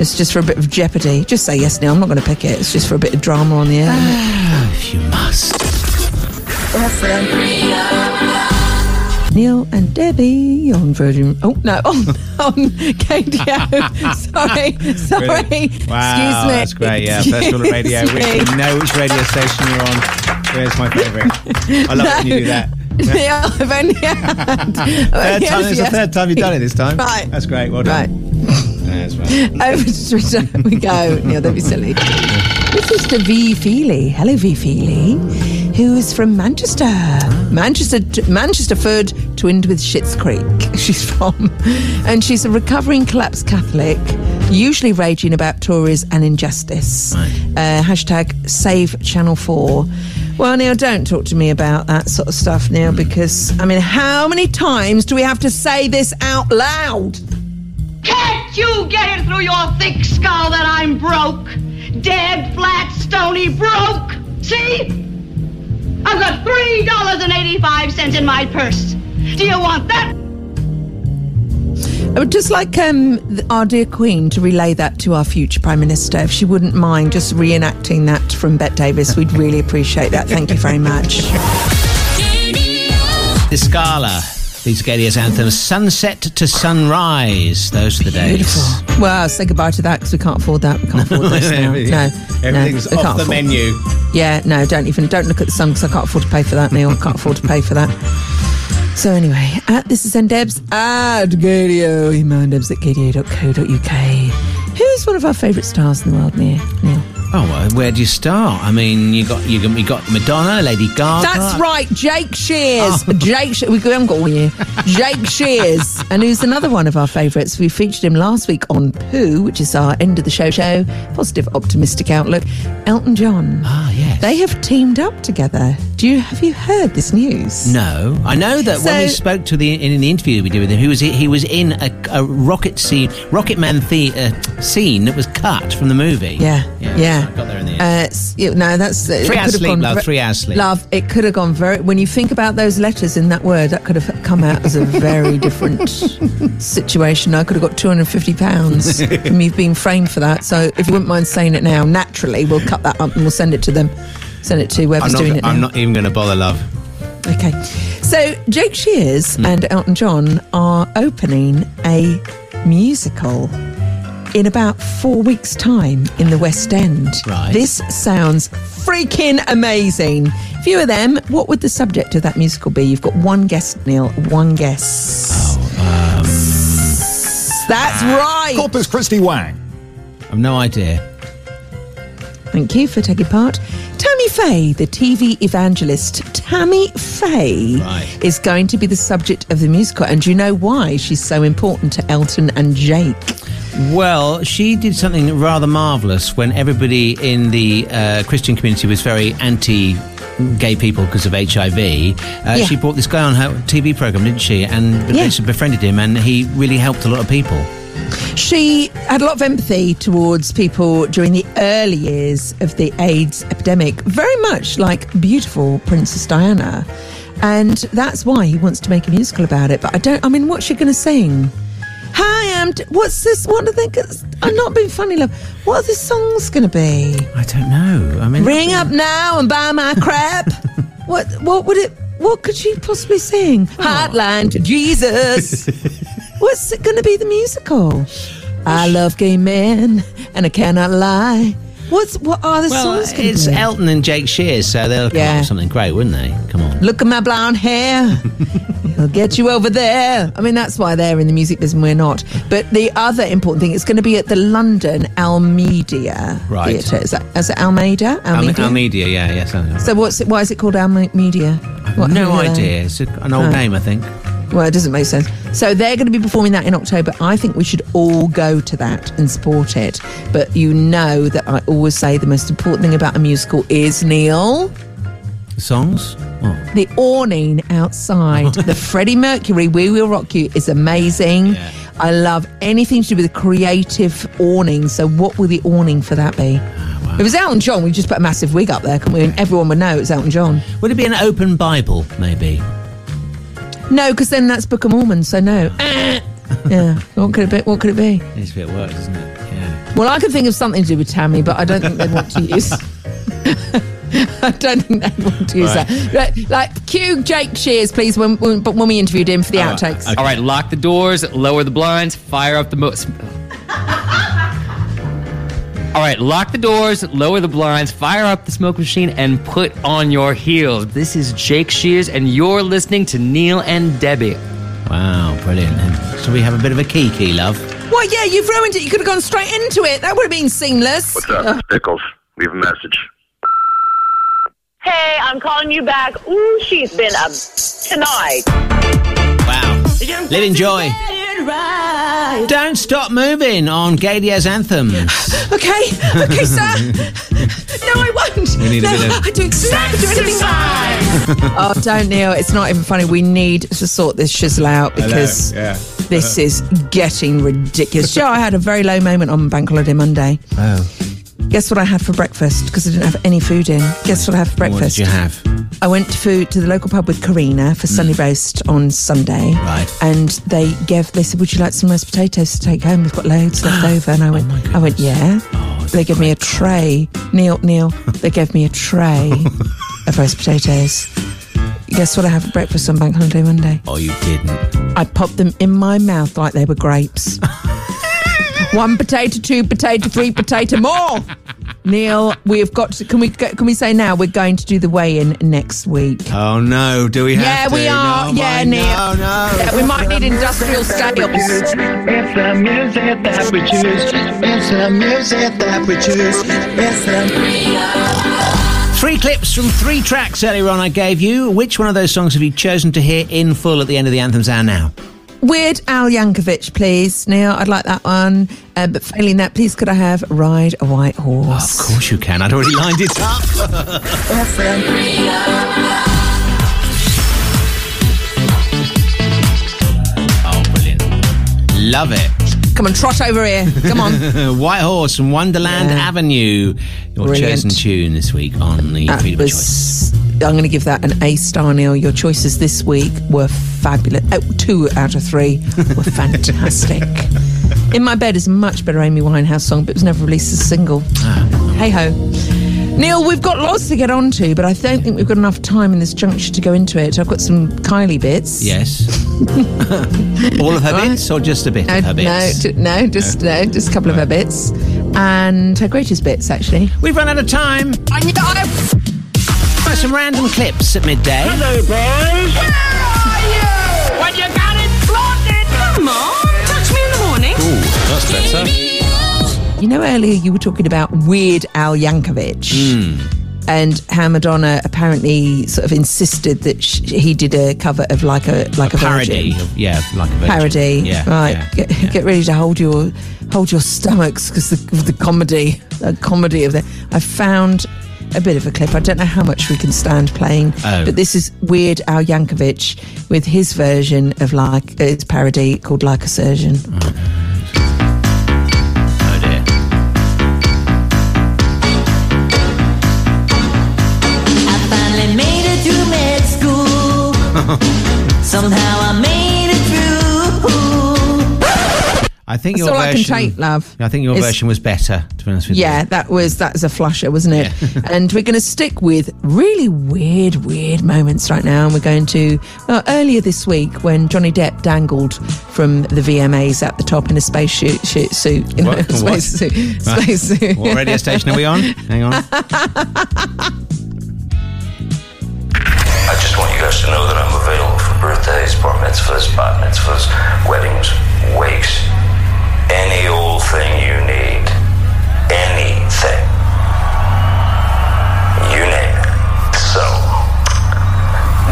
S3: It's just for a bit of jeopardy. Just say yes, Neil. I'm not going to pick it. It's just for a bit of drama on the air. isn't
S4: if you must.
S3: Neil and Debbie on Virgin. Oh no, on on KDO. sorry, sorry.
S4: Wow,
S3: Excuse me.
S4: that's great. Yeah, first rule of radio. We,
S3: Excuse
S4: know which radio station you're on. Where's my favourite? I love it when you do that.
S3: I've only had.
S4: Third time, it's the third time you've done it this time.
S3: Right.
S4: That's great. Well done. Right. That's right.
S3: Over to Twitter we go. Neil, don't be silly. This is to V Feely. Hello, V Feely, who is from Manchester. Manchester, Manchesterford, twinned with Schitt's Creek. She's from, and she's a recovering collapsed Catholic, usually raging about Tories and injustice. Uh, hashtag Save Channel Four. Well, Neil, don't talk to me about that sort of stuff, Neil, because I mean, how many times do we have to say this out loud?
S18: Can't you get it through your thick skull that I'm broke? Dead, flat, stony broke. See? I've got three dollars and eighty-five cents in my purse. Do you want that?
S3: I would just like um, our dear Queen to relay that to our future Prime Minister. If she wouldn't mind just reenacting that from Bette Davis, we'd really appreciate that. Thank you very much.
S4: The Scala. These Gaydio's anthems, Sunset to Sunrise. Those are the days.
S3: Well, say goodbye to that because we can't afford that. We can't afford this now.
S4: Everything-
S3: No,
S4: everything's
S3: no, we
S4: off
S3: can't
S4: the
S3: afford-
S4: menu.
S3: Yeah, no, don't even don't look at the sun because I can't afford to pay for that, Neil. I can't afford to pay for that. So anyway, at this is Ndebs at Gaydio, email ndebs at gaydio.co.uk. Who's one of our favourite stars in the world, Neil? Neil?
S4: Oh, well, where do you start? I mean, you got you got, you got Madonna, Lady Gaga.
S3: That's right, Jake Shears.
S4: Oh.
S3: Jake, She- we haven't got all year. Jake Shears, and who's another one of our favourites. We featured him last week on Pooh, which is our end of the show show. Positive, optimistic outlook. Elton John.
S4: Ah, yes.
S3: They have teamed up together. Do you have you heard this news?
S4: No, I know that when we spoke to the in, in the interview we did with him, he was he was in a, a rocket scene, Rocket Man the, uh, scene that was cut from the movie.
S3: Yeah, yeah.
S4: So I got there in the end.
S3: Uh, it's- you- no, that's it
S4: Three hours sleep,
S3: gone
S4: love, three hours sleep.
S3: Love, it could have gone very. When you think about those letters in that word, that could have come out as a very different situation. I could have got two hundred fifty pounds from you being framed for that. So, if you wouldn't mind saying it now, naturally, we'll cut that up and we'll send it to them. Send it to
S4: I'm
S3: whoever's
S4: not,
S3: doing it now.
S4: I'm not even going to bother, love.
S3: Okay. So Jake Shears
S4: Hmm.
S3: and Elton John are opening a musical in about four weeks' time in the West End.
S4: Right.
S3: This sounds freaking amazing. If you were them, what would the subject of that musical be? You've got one guess, Neil. One guess. Oh, um, That's right.
S19: Corpus Christi Wang.
S4: I've no idea.
S3: Thank you for taking part. Tammy Faye, the TV evangelist, Tammy Faye
S4: Right.
S3: is going to be the subject of the musical. And do you know why she's so important to Elton and Jake?
S4: Well, she did something rather marvellous when everybody in the uh, Christian community was very anti gay people because of HIV. Uh,
S3: Yeah.
S4: She brought this guy on her TV program, didn't she? And
S3: Yeah.
S4: she befriended him, and he really helped a lot of people.
S3: She had a lot of empathy towards people during the early years of the AIDS epidemic, very much like beautiful Princess Diana. And that's why he wants to make a musical about it. But I don't, I mean, what's she going to sing? What's this? What do they? I'm not being funny, love. What are the songs going to be?
S4: I don't know. I mean,
S3: Ring up now and buy my crap. what? What would it? What could she possibly sing? Oh. Hotline to Jesus. What's it going to be? The musical? I love gay men and I cannot lie. What's what are the
S4: well,
S3: songs?
S4: it's
S3: be?
S4: Elton and Jake Shears, so they'll come up with something great, wouldn't they? Come on.
S3: Look at my blonde hair. I'll get you over there. I mean, that's why they're in the music business and we're not. But the other important thing, it's going to be at the London Almeida
S4: Right.
S3: Theatre. Is that, is it Almeida?
S4: Al-
S3: Almeida?
S4: Almedia, yeah, yes.
S3: So what's it, why is it called Almeida? What-
S4: no idea. It's an old
S3: Oh.
S4: name, I think.
S3: Well, it doesn't make sense. So they're going to be performing that in October. I think we should all go to that and support it. But you know that I always say the most important thing about a musical is Neil.
S4: Songs? Oh.
S3: The awning outside, the Freddie Mercury "We Will Rock You" is amazing. I love anything to do with the creative awning. So, what will the awning for that be? Ah, if it was Elton John, we just put a massive wig up there, couldn't we? And everyone would know it's Elton John.
S4: Would it be an open Bible, maybe?
S3: No, because then that's Book of Mormon. So no. yeah. What could it be? What could it be?
S4: Needs a bit of work, doesn't it? Yeah.
S3: Well, I could think of something to do with Tammy, but I don't think they'd want to use. I don't think they'd want to use
S19: Right.
S3: that. Like, like, cue Jake Shears, please, when, when, but when we interviewed him for the outtakes.
S19: All right, lock the doors, lower the blinds, fire up the mo- All right, lock the doors, lower the blinds, fire up the smoke machine, and put on your heels. This is Jake Shears, and you're listening to Neil and Debbie.
S4: Wow, brilliant. And so we have a bit of a kiki, love.
S3: Well, yeah, you've ruined it. You could have gone straight into it. That would have been seamless.
S6: What's up? It's Pickles. Leave a message.
S10: Hey, I'm calling you back. Ooh, she's been up tonight.
S4: Wow. Live in joy. Don't stop moving on Gaydio's anthems.
S3: Okay, okay, sir. no, I won't.
S4: We need a
S3: no,
S4: bit of-
S3: I do exactly do anything. oh, don't, Neil. It's not even funny. We need to sort this shizzle out because
S4: yeah.
S3: this is getting ridiculous. Joe, I had a very low moment on Bank Holiday Monday.
S4: Oh.
S3: Guess what I had for breakfast? Because I didn't have any food in. Guess what I had for breakfast?
S4: What did you have?
S3: I went to food to the local pub with Karina for mm. Sunday roast on Sunday.
S4: Right.
S3: And they gave they said, Would you like some roast potatoes to take home? We've got loads left over. And I oh went I went, Yeah. Oh, they gave me a tray. Neil, Neil, they gave me a tray of roast potatoes. Guess what I had for breakfast on Bank Holiday Monday?
S4: Oh, you didn't.
S3: I popped them in my mouth like they were grapes. One potato, two potato, three potato, more. Neil, we have got to. Can we can we say now we're going to do the weigh-in next week?
S4: Oh no, do we have
S3: yeah,
S4: to?
S3: we are.
S4: No,
S3: yeah,
S4: my-
S3: Neil.
S4: No, no.
S3: Yeah, we might need industrial scales.
S16: It's the music that we choose. It's the music that we choose. It's the
S4: Three clips from three tracks earlier on I gave you. Which one of those songs have you chosen to hear in full at the end of the anthems hour now?
S3: Weird Al Yankovic, please, Neil. I'd like that one. Uh, but failing that, please could I have Ride a White Horse?
S4: Of course you can. I'd already lined it up. oh, brilliant. Love it.
S3: Come on, trot over here. Come on.
S4: White Horse and Wonderland
S3: Yeah.
S4: Avenue. Your
S3: Brilliant.
S4: chosen tune this week on the
S3: That
S4: Freedom of Choice.
S3: Was. I'm going to give that an A star, Neil. Your choices this week were fabulous. Oh, two out of three were fantastic. In My Bed is a much better Amy Winehouse song, but it was never released as a single.
S4: Ah.
S3: Hey ho. Neil, we've got lots to get on to, but I don't think we've got enough time in this juncture to go into it. I've got some Kylie bits.
S4: Yes. All of her bits or just a bit
S3: No,
S4: of her
S3: no,
S4: bits?
S3: ju- no, just no, just a couple of her bits, and her greatest bits actually.
S4: We've run out of time.
S3: I need
S4: Got some random clips at midday.
S16: Hello, boys.
S10: When you got it floated. Come on, touch me in the morning.
S15: That's better.
S3: You know, earlier you were talking about Weird Al Yankovic.
S4: Hmm.
S3: And how Madonna apparently sort of insisted that sh- he did a cover of like a like a,
S4: Parody.
S3: virgin.
S4: Of, yeah, like a virgin.
S3: parody.
S4: Yeah.
S3: right.
S4: yeah,
S3: get,
S4: yeah.
S3: get ready to hold your hold your stomachs because the, the comedy, the comedy of it. I found a bit of a clip. I don't know how much we can stand playing,
S4: Oh.
S3: but this is Weird Al Yankovic with his version of like it's parody called Like a Surgeon.
S4: Oh dear.
S8: I
S4: think
S3: That's
S4: your
S3: all I can
S4: version.
S3: take, love.
S4: I think your
S3: It's-
S4: version was better. To be honest with
S3: Yeah,
S4: you.
S3: that was that was a flusher, wasn't it? and we're going to stick with really weird, weird moments right now. And we're going to well, earlier this week when Johnny Depp dangled from the VMAs at the top in a space suit, suit, suit in
S4: What?
S3: space
S4: What?
S3: suit,
S4: Right.
S3: space suit.
S4: What radio station are we on? Hang on.
S5: I just want you guys to know that I'm available for birthdays, bar mitzvahs, bat mitzvahs, weddings, wakes, any old thing you need. Anything. You name it. So,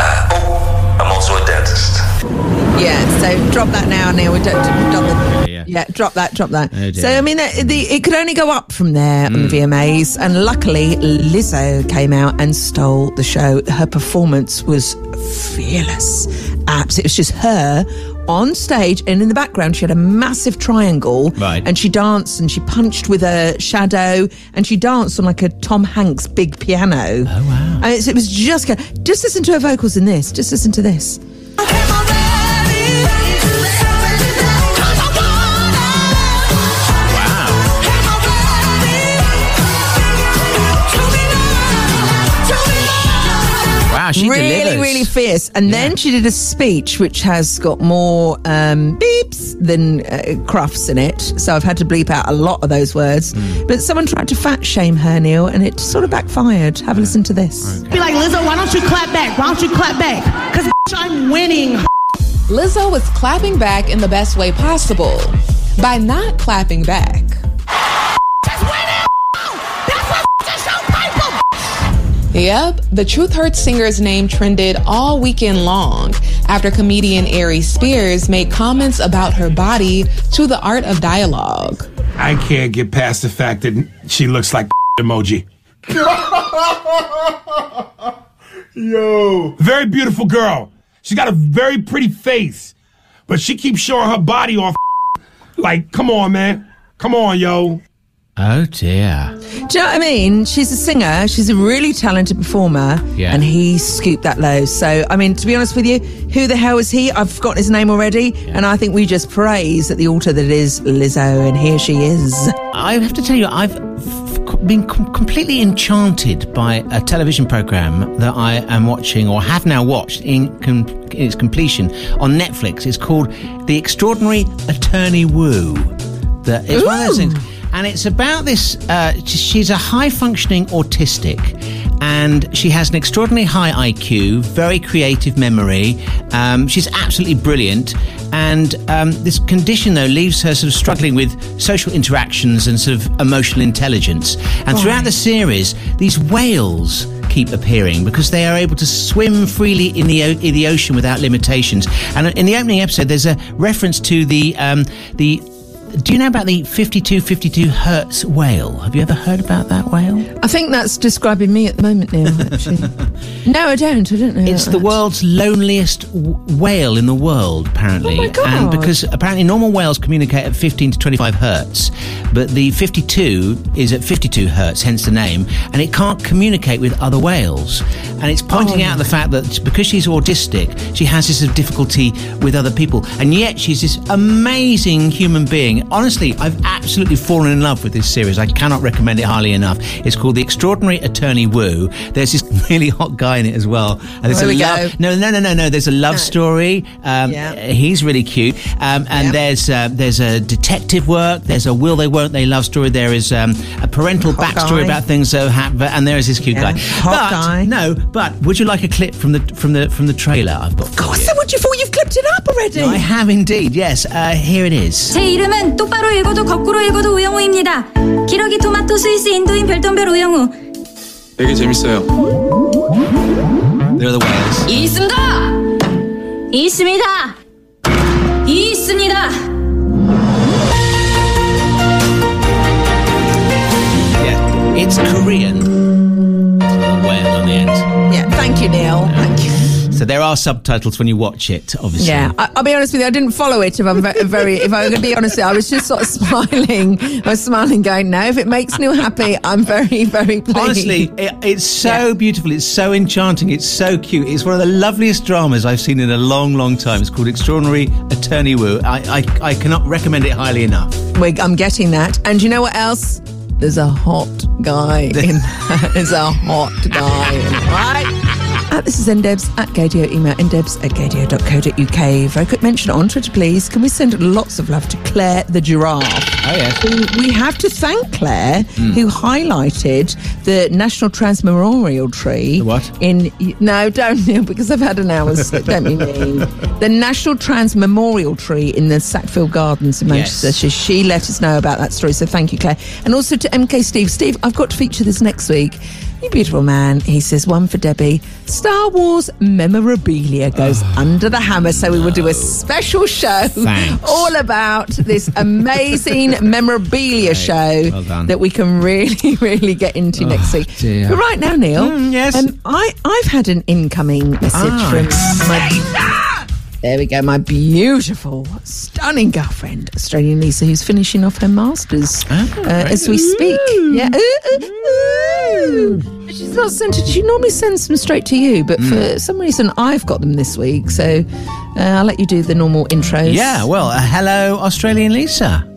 S5: uh, oh, I'm also a dentist.
S3: Yeah, so drop that now, Neil. We don't, we've done the,
S4: Yeah.
S3: yeah. drop that, drop that.
S4: Oh,
S3: so I mean, the, the, it could only go up from there on the VMAs, and luckily Lizzo came out and stole the show. Her performance was fearless, absolutely. It was just her on stage, and in the background, she had a massive triangle.
S4: Right.
S3: And she danced and she punched with a shadow, and she danced on like a Tom Hanks big piano. Oh wow! And it was just just listen to her vocals in this. Just listen to this.
S4: Wow, she
S3: really,
S4: delivers.
S3: really fierce. And then she did a speech which has got more um, beeps than uh, crufts in it. So I've had to bleep out a lot of those words.
S4: Hmm.
S3: But someone tried to fat shame her, Neil, and it sort of backfired. Have a listen to this.
S10: Be like, Lizzo, why don't you clap back? Why don't you clap back? Because I'm winning.
S20: Lizzo was clapping back in the best way possible by not clapping back. Yep, the Truth Hurts singer's name trended all weekend long after comedian Ari Spears made comments about her body to the art of dialogue.
S21: I can't get past the fact that she looks like emoji. Yo. Very beautiful girl. She's got a very pretty face, but she keeps showing her body off. Like, come on, man. Come on, yo.
S4: Oh dear.
S3: Do you know what I mean? She's a singer. She's a really talented performer.
S4: Yeah.
S3: And he scooped that low. So, I mean, to be honest with you, who the hell is he? I've forgotten his name already. And I think we just praise at the altar that it is Lizzo, and here she is.
S4: I have to tell you, I've f- been com- completely enchanted by a television program that I am watching or have now watched in, com- in its completion on Netflix. It's called The Extraordinary Attorney Woo. That it's one of those things. And it's about this. Uh, she's a high functioning autistic, and she has an extraordinarily high IQ, very creative memory. Um, she's absolutely brilliant. And um, this condition, though, leaves her sort of struggling with social interactions and sort of emotional intelligence. And throughout the series, these whales keep appearing because they are able to swim freely in the o- in the ocean without limitations. And in the opening episode, there's a reference to the um, the. Do you know about the 5252 hertz whale? Have you ever heard about that whale?
S3: I think that's describing me at the moment, Neil, actually. no, I don't. I don't know.
S4: It's the
S3: much.
S4: world's loneliest w- whale in the world, apparently.
S3: Oh my God.
S4: And because apparently normal whales communicate at 15 to 25 hertz, but the 52 is at 52 hertz, hence the name, and it can't communicate with other whales. And it's pointing
S3: Oh,
S4: out the fact that because she's autistic, she has this difficulty with other people, and yet she's this amazing human being. Honestly, I've absolutely fallen in love with this series. I cannot recommend it highly enough. It's called The Extraordinary Attorney Woo. There's this really hot guy in it as well. And there's
S3: Here
S4: a love, No, no, no, no, no. There's a love story. Um,
S3: yeah.
S4: He's really cute. Um, and
S3: yeah.
S4: there's uh, there's a detective work. There's a will they won't they love story. There is um, a parental
S3: hot
S4: backstory
S3: guy.
S4: about things that happen. And there is this cute
S3: yeah.
S4: guy.
S3: Hot
S4: but,
S3: guy.
S4: No, but would you like a clip from the from the from the trailer I've got? Of
S3: course, I would. You thought you've clipped it up already?
S4: No, I have indeed. Yes. Uh, here it is.
S22: Tiedemann 똑바로 읽어도 거꾸로 읽어도 우영우입니다. 기러기 토마토 스위스 인도인 별똥별 우영우.
S14: 되게 재밌어요.
S4: There are the whales.
S22: 있습니다. 있습니다. 있습니다.
S4: Yeah. It's Korean. There's a little whale on the end.
S3: Yeah, thank you, Neil. Thank you.
S4: So there are subtitles when you watch it. Obviously.
S3: Yeah, I, I'll be honest with you. I didn't follow it. If I'm ve- very, if I'm going to be honest, I was just sort of smiling. I was smiling, going, "No, if it makes Neil happy, I'm very, very pleased."
S4: Honestly, it, it's so beautiful. It's so enchanting. It's so cute. It's one of the loveliest dramas I've seen in a long, long time. It's called Extraordinary Attorney Woo. I, I, I cannot recommend it highly enough.
S3: We- I'm getting that. And you know what else? There's a hot guy in. There's a hot guy in right? Uh, this is ndebs at gaydio. Email ndebs at gaydio.co.uk. Very quick mention on Twitter, please. Can we send lots of love to Claire the giraffe?
S4: Oh, yes.
S3: Who we have to thank Claire, who highlighted the National Trans Memorial Tree.
S4: The what?
S3: In no, don't Neil, because I've had an hour's. Don't be mean. The National Trans Memorial Tree in the Sackville Gardens in
S4: Yes.
S3: Manchester. She, she let us know about that story, so thank you, Claire. And also to MK Steve. Steve, I've got to feature this next week. You beautiful man. He says one for Debbie. Star Wars memorabilia goes under the hammer, so we will do a special show
S4: Thanks.
S3: all about this amazing memorabilia show
S4: well
S3: that we can really, really get into next week.
S4: dear.
S3: But right now, Neil,
S4: Mm, yes.
S3: um, I I've had an incoming message
S4: Ah.
S3: from my There we go, my beautiful, stunning girlfriend, Australian Lisa, who's finishing off her masters uh, as we speak. Yeah, Ooh, ooh, ooh. she's not sent it. She normally sends them straight to you, but for some reason I've got them this week. So uh, I'll let you do the normal intros.
S4: Yeah, well, uh, hello, Australian Lisa.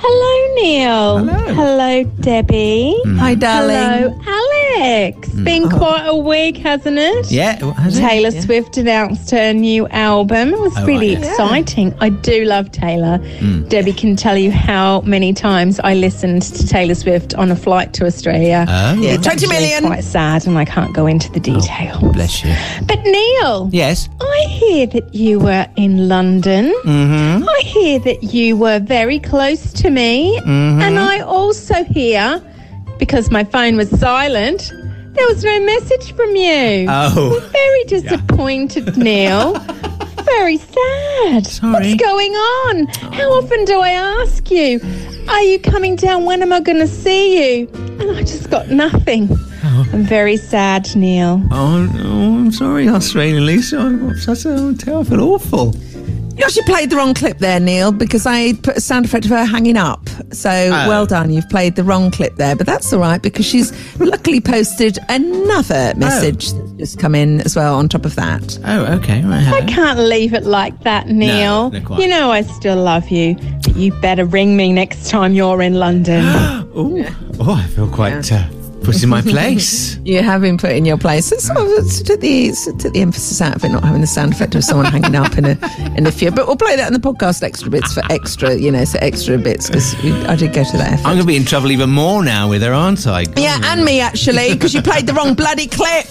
S23: Hello, Neil. Hello. Debbie.
S3: Hi, darling.
S23: Hello, Alex. Been quite a week, hasn't it?
S4: Yeah, has it?
S23: Taylor
S4: Yeah.
S23: Swift announced her new album. It was
S4: Oh,
S23: really
S4: right.
S23: exciting. I do love Taylor.
S4: Mm.
S23: Debbie can tell you how many times I listened to Taylor Swift on a flight to Australia.
S4: Oh. Yeah,
S23: It's
S3: 20
S23: actually
S3: million.
S23: Quite sad, and I can't go into the details.
S4: Bless you.
S23: But Neil,
S4: Yes.
S23: I hear that you were in London.
S4: Mm-hmm.
S23: I hear that you were very close to me,
S4: Mhm.
S23: and I also hear, because my phone was silent, there was no message from you.
S4: Oh.
S23: Very disappointed, Neil. Very sad. Sorry. What's going on? How often do I ask you? Are you coming down? When am I going to see you? And I just got nothing. I'm very sad, Neil.
S4: Oh, no, I'm sorry, Australian Lisa. I'm such a, feel awful.
S3: You actually played the wrong clip there, Neil, because I put a sound effect of her hanging up. So
S4: Oh.
S3: well done, you've played the wrong clip there, but that's all right because she's luckily posted another message that's just come in as well on top of that.
S4: Oh, okay. Right,
S23: I can't leave it like that, Neil.
S3: no,
S23: you know I still love you, but you better ring me next time you're in London.
S4: oh, oh, I feel quite uh, put in my place.
S3: You have been put in your place. It's sort of, it's took the it's took the emphasis out of it, not having the sound effect of someone hanging up in a in a few. But we'll play that in the podcast extra bits for extra, you know, so extra bits because I did go to that effort.
S4: I'm going to be in trouble even more now with her, aren't I?
S3: Yeah, and me actually, because you played the wrong bloody clip.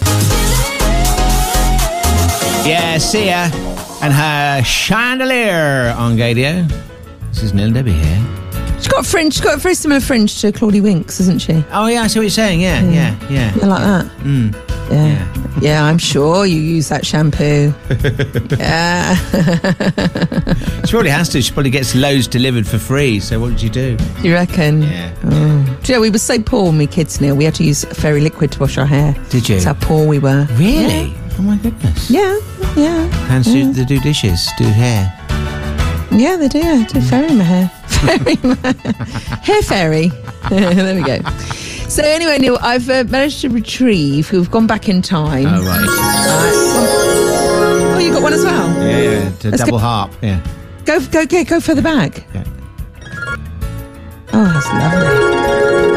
S4: Yeah, see ya. And her chandelier on Gaydio. This is Neil Debbie here.
S3: She's got a fringe. She's got a very similar fringe to Claudie Winks, isn't she?
S4: Oh, yeah, I see what you're saying. Yeah, yeah, yeah.
S3: Yeah, like that.
S4: Mm.
S3: Yeah. yeah, I'm sure you use that shampoo. yeah.
S4: She probably has to. She probably gets loads delivered for free. So what did you do?
S3: you reckon?
S4: Yeah.
S3: Oh. Do you know, we were so poor when we were kids, Neil. We had to use fairy liquid to wash our hair.
S4: Did you?
S3: That's how poor we were.
S4: Really? Oh my goodness.
S3: Yeah, yeah.
S4: Hands do, they do dishes, do hair.
S3: Yeah, they do. I do fairy my hair. My hair fairy. there we go. So anyway, Neil, I've uh, managed to retrieve. We've gone back in time.
S4: Oh, right.
S3: Oh, you got one as well.
S4: Yeah, yeah.
S3: Let's
S4: double
S3: go-
S4: harp. Yeah.
S3: Go, go, go, go further back.
S4: Yeah.
S3: Oh, that's lovely.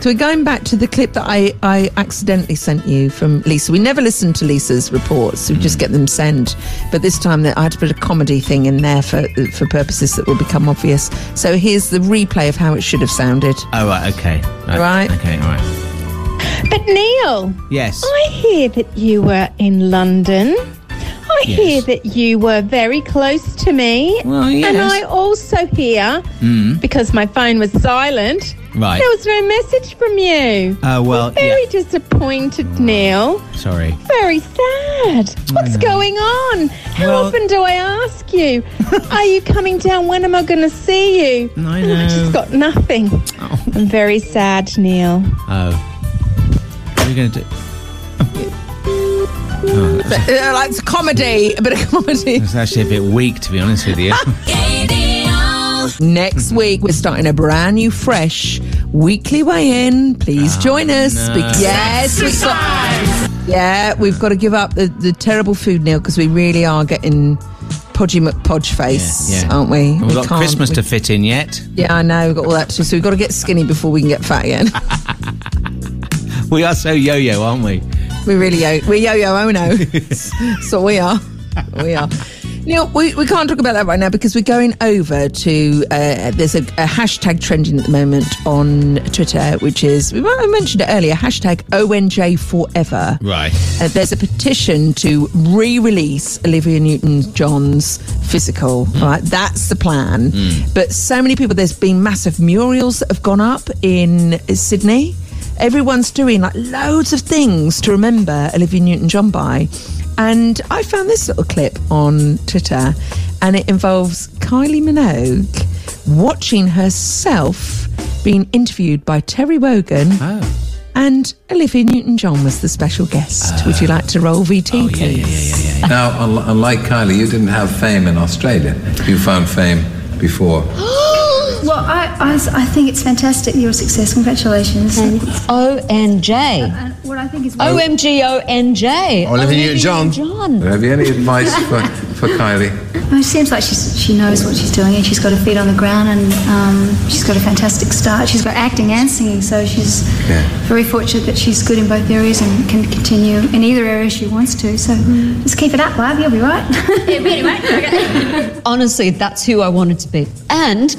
S3: So we're going back to the clip that I, I accidentally sent you from Lisa. We never listen to Lisa's reports; we just get them sent. But this time, I had to put a comedy thing in there for for purposes that will become obvious. So here's the replay of how it should have sounded.
S4: Oh, right. Okay.
S3: Right.
S4: Okay, all right.
S23: But Neil,
S4: Yes.
S23: I hear that you were in London. I
S4: Yes.
S23: hear that you were very close to me.
S4: Well, yes. And.
S23: I also hear,
S4: Mm.
S23: because my phone was silent,
S4: Right.
S23: there was no message from you.
S4: Oh, well,
S23: Very disappointed, Neil.
S4: Sorry.
S23: Very sad. What's going on? How
S4: Well-
S23: often do I ask you? Are you coming down? When am I going to see you?
S4: I
S23: And I just got nothing. I'm very sad, Neil.
S4: Oh. What are you going to do? Oh, that's,
S3: Uh, like it's comedy, a bit of comedy.
S4: It's actually a bit weak, to be honest with you.
S3: Next mm-hmm. week, we're starting a brand new, fresh weekly weigh in. Please ah, join us.
S4: no.
S3: Be- yes, we've got, yeah, we've got to give up the, the terrible food meal because we really are getting podgy McPodge face,
S4: Yeah, yeah.
S3: aren't we?
S4: We've
S3: We
S4: got
S3: can't-
S4: Christmas
S3: we-
S4: to fit in yet.
S3: Yeah, I know. We've got all that too. So we've got to get skinny before we can get fat again.
S4: We are so yo-yo, aren't we?
S3: we really yo. We're yo yo oh no. so we are. We are. Neil, we, we can't talk about that right now because we're going over to. Uh, there's a, a hashtag trending at the moment on Twitter, which is, we might have mentioned it earlier, hashtag ONJ Forever.
S4: Right.
S3: Uh, there's a petition to re-release Olivia Newton-John's physical. Right, that's the plan. But so many people. There's been massive murals that have gone up in Sydney. Everyone's doing like loads of things to remember Olivia Newton-John by. And I found this little clip on Twitter, and it involves Kylie Minogue watching herself being interviewed by Terry Wogan Oh. And Olivia Newton John was the special guest. Ah. Would you like to roll VT, oh, please?
S24: Now, unlike Kylie, you didn't have fame in Australia. You found fame before.
S25: Well, I, I, I think it's fantastic. Your success. Congratulations.
S26: O N J.
S25: What I think is
S26: O M G O N J.
S24: Olivia Newton-John.
S26: John.
S24: Have you any advice for, for Kylie?
S25: Well, it seems like she's, she knows what she's doing and she's got her feet on the ground and um, she's got a fantastic start. She's got acting and singing, so she's
S24: Yeah.
S25: very fortunate that she's good in both areas and can continue in either area she wants to. So just keep it up, love. You'll be right. yeah, be right.
S26: Honestly, that's who I wanted to be. And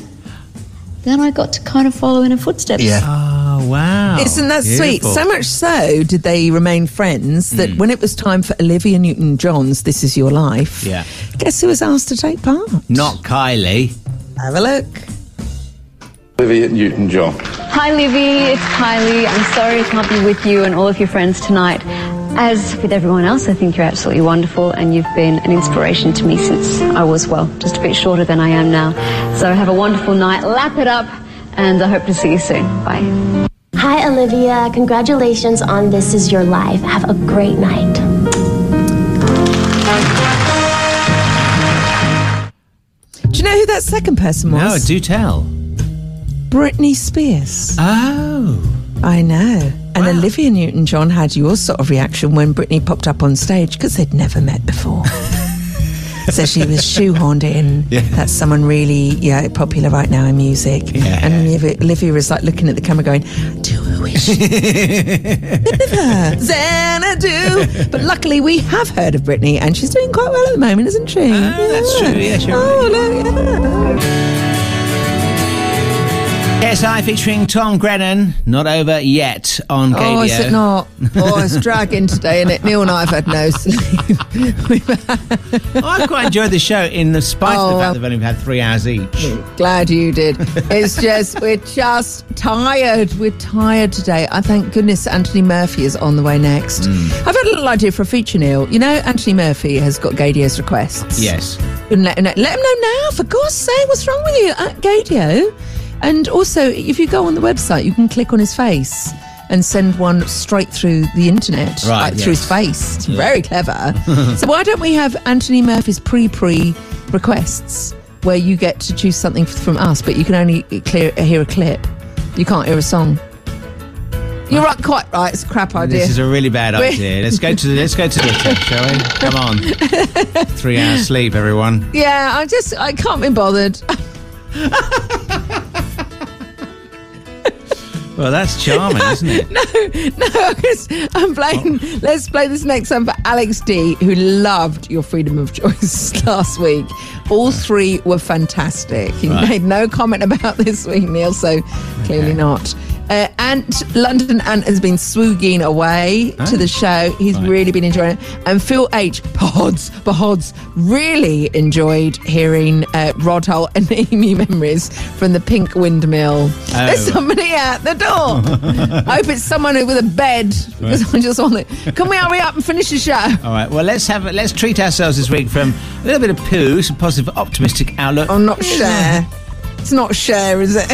S26: then I got to kind of follow in her footsteps. Yeah.
S4: Oh, wow.
S3: Isn't that sweet? So much so did they remain friends that mm. when it was time for Olivia Newton John's This Is Your Life,
S4: Yeah.
S3: guess who was asked to take part?
S4: Not Kylie.
S3: Have a look.
S24: Olivia Newton-John.
S26: Hi, Livy. It's Kylie. I'm sorry I can't be with you and all of your friends tonight. As with everyone else, I think you're absolutely wonderful and you've been an inspiration to me since I was, well, just a bit shorter than I am now. So have a wonderful night. Lap it up and I hope to see you soon. Bye.
S27: Hi, Olivia. Congratulations on This Is Your Life. Have a great night.
S3: Do you know who that second person was?
S4: No, do tell.
S3: Britney Spears.
S4: Oh.
S3: I know. And Olivia Newton John had your sort of reaction when Britney popped up on stage because they'd never met before. so she was shoehorned in.
S4: Yeah.
S3: That's someone really yeah popular right now in music.
S4: Yeah.
S3: And Olivia, Olivia was like looking at the camera going, Do I wish? Xanadu. But luckily we have heard of Britney and she's doing quite well at the moment, isn't she?
S4: Ah, that's true. Yes, you're
S3: oh,
S4: KSI featuring Tom Grennan. Not over yet on KBO.
S3: Oh, is it not? Oh, it's dragging today, and it? Neil and I have had no sleep.
S4: I quite enjoyed the show in the spite of
S3: Oh,
S4: the
S3: well.
S4: fact they've only had three hours each.
S3: Glad you did. It's just we're just tired. We're tired today. I thank goodness Anthony Murphy is on the way next. Hmm. I've had a little idea for a feature, Neil. You know, Anthony Murphy has got Gaydios requests.
S4: Yes.
S3: Let, let, let him know now, for God's sake. What's wrong with you at Gaydio? And also, if you go on the website, you can click on his face and send one straight through the internet,
S4: Right,
S3: like through his face. It's
S4: Yeah.
S3: very clever. so why don't we have Anthony Murphy's pre-pre requests, where you get to choose something from us, but you can only clear, hear a clip. You can't hear a song. You're right, quite right. It's a crap idea.
S4: This is a really bad idea. Let's go to the, let's go to Twitter, shall we? Come on. Three hours sleep, everyone.
S3: Yeah, I just I can't be bothered.
S4: Well, that's charming, isn't it?
S3: No, no, I'm playing. Oh. Let's play this next one for Alex D, who loved your freedom of choice last week. All three were fantastic. He
S4: Right.
S3: made no comment about this week, Neil, so clearly not. Uh, Ant, London Ant has been swooging away to the show. He's really been enjoying it. And Phil H, Pods, Pods, really enjoyed hearing uh, Rod Hull and Emu memories from the Pink Windmill. There's
S4: Oh.
S3: somebody at the door. I hope it's someone with a bed because I just want it. Can we hurry up and finish the show?
S4: All right. Well, let's have let's treat ourselves this week from a little bit of poo, some positive, optimistic outlook.
S3: Oh, not share. It's not share, is it?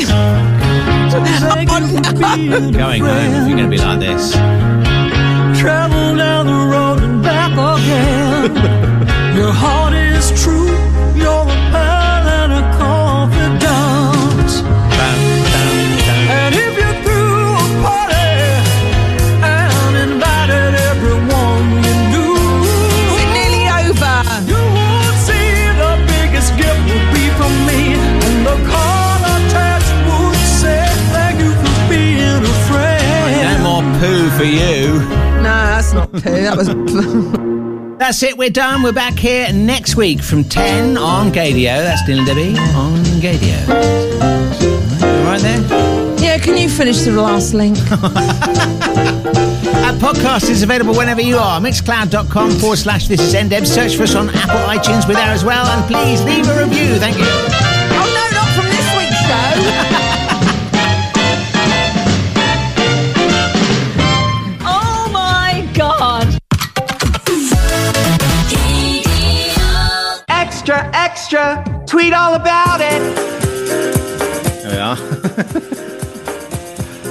S4: Going home, if you're going to be like this.
S16: Travel down the road and back again. Your heart you.
S4: No,
S3: that's not poo. That was.
S4: That's it. We're done. We're back here next week from 10 on Gaydio. That's Dylan Debbie on Gaydio. All right there.
S3: yeah, can you finish the last link?
S4: Our podcast is available whenever you are. Mixcloud.com forward slash this is NDeb. Search for us on Apple iTunes. We're there as well. And please leave a review. Thank you.
S3: oh no, not from this week's show.
S16: tweet all about it.
S4: There we are.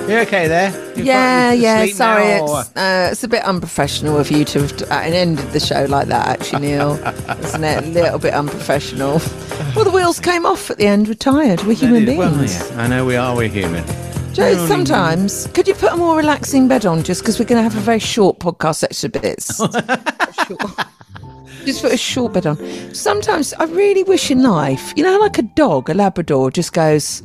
S4: You okay there? You
S3: yeah, yeah. Sorry,
S4: now,
S3: it's uh, it's a bit unprofessional of you to have uh, ended the show like that. Actually, Neil, isn't it? A little bit unprofessional. Well, the wheels came off at the end. We're tired. We're human beings.
S4: Well, yeah, I know we are. We're human.
S3: Joe, sometimes could you put a more relaxing bed on just because we're going to have a very short podcast extra bits just put a short bed on sometimes i really wish in life you know like a dog a labrador just goes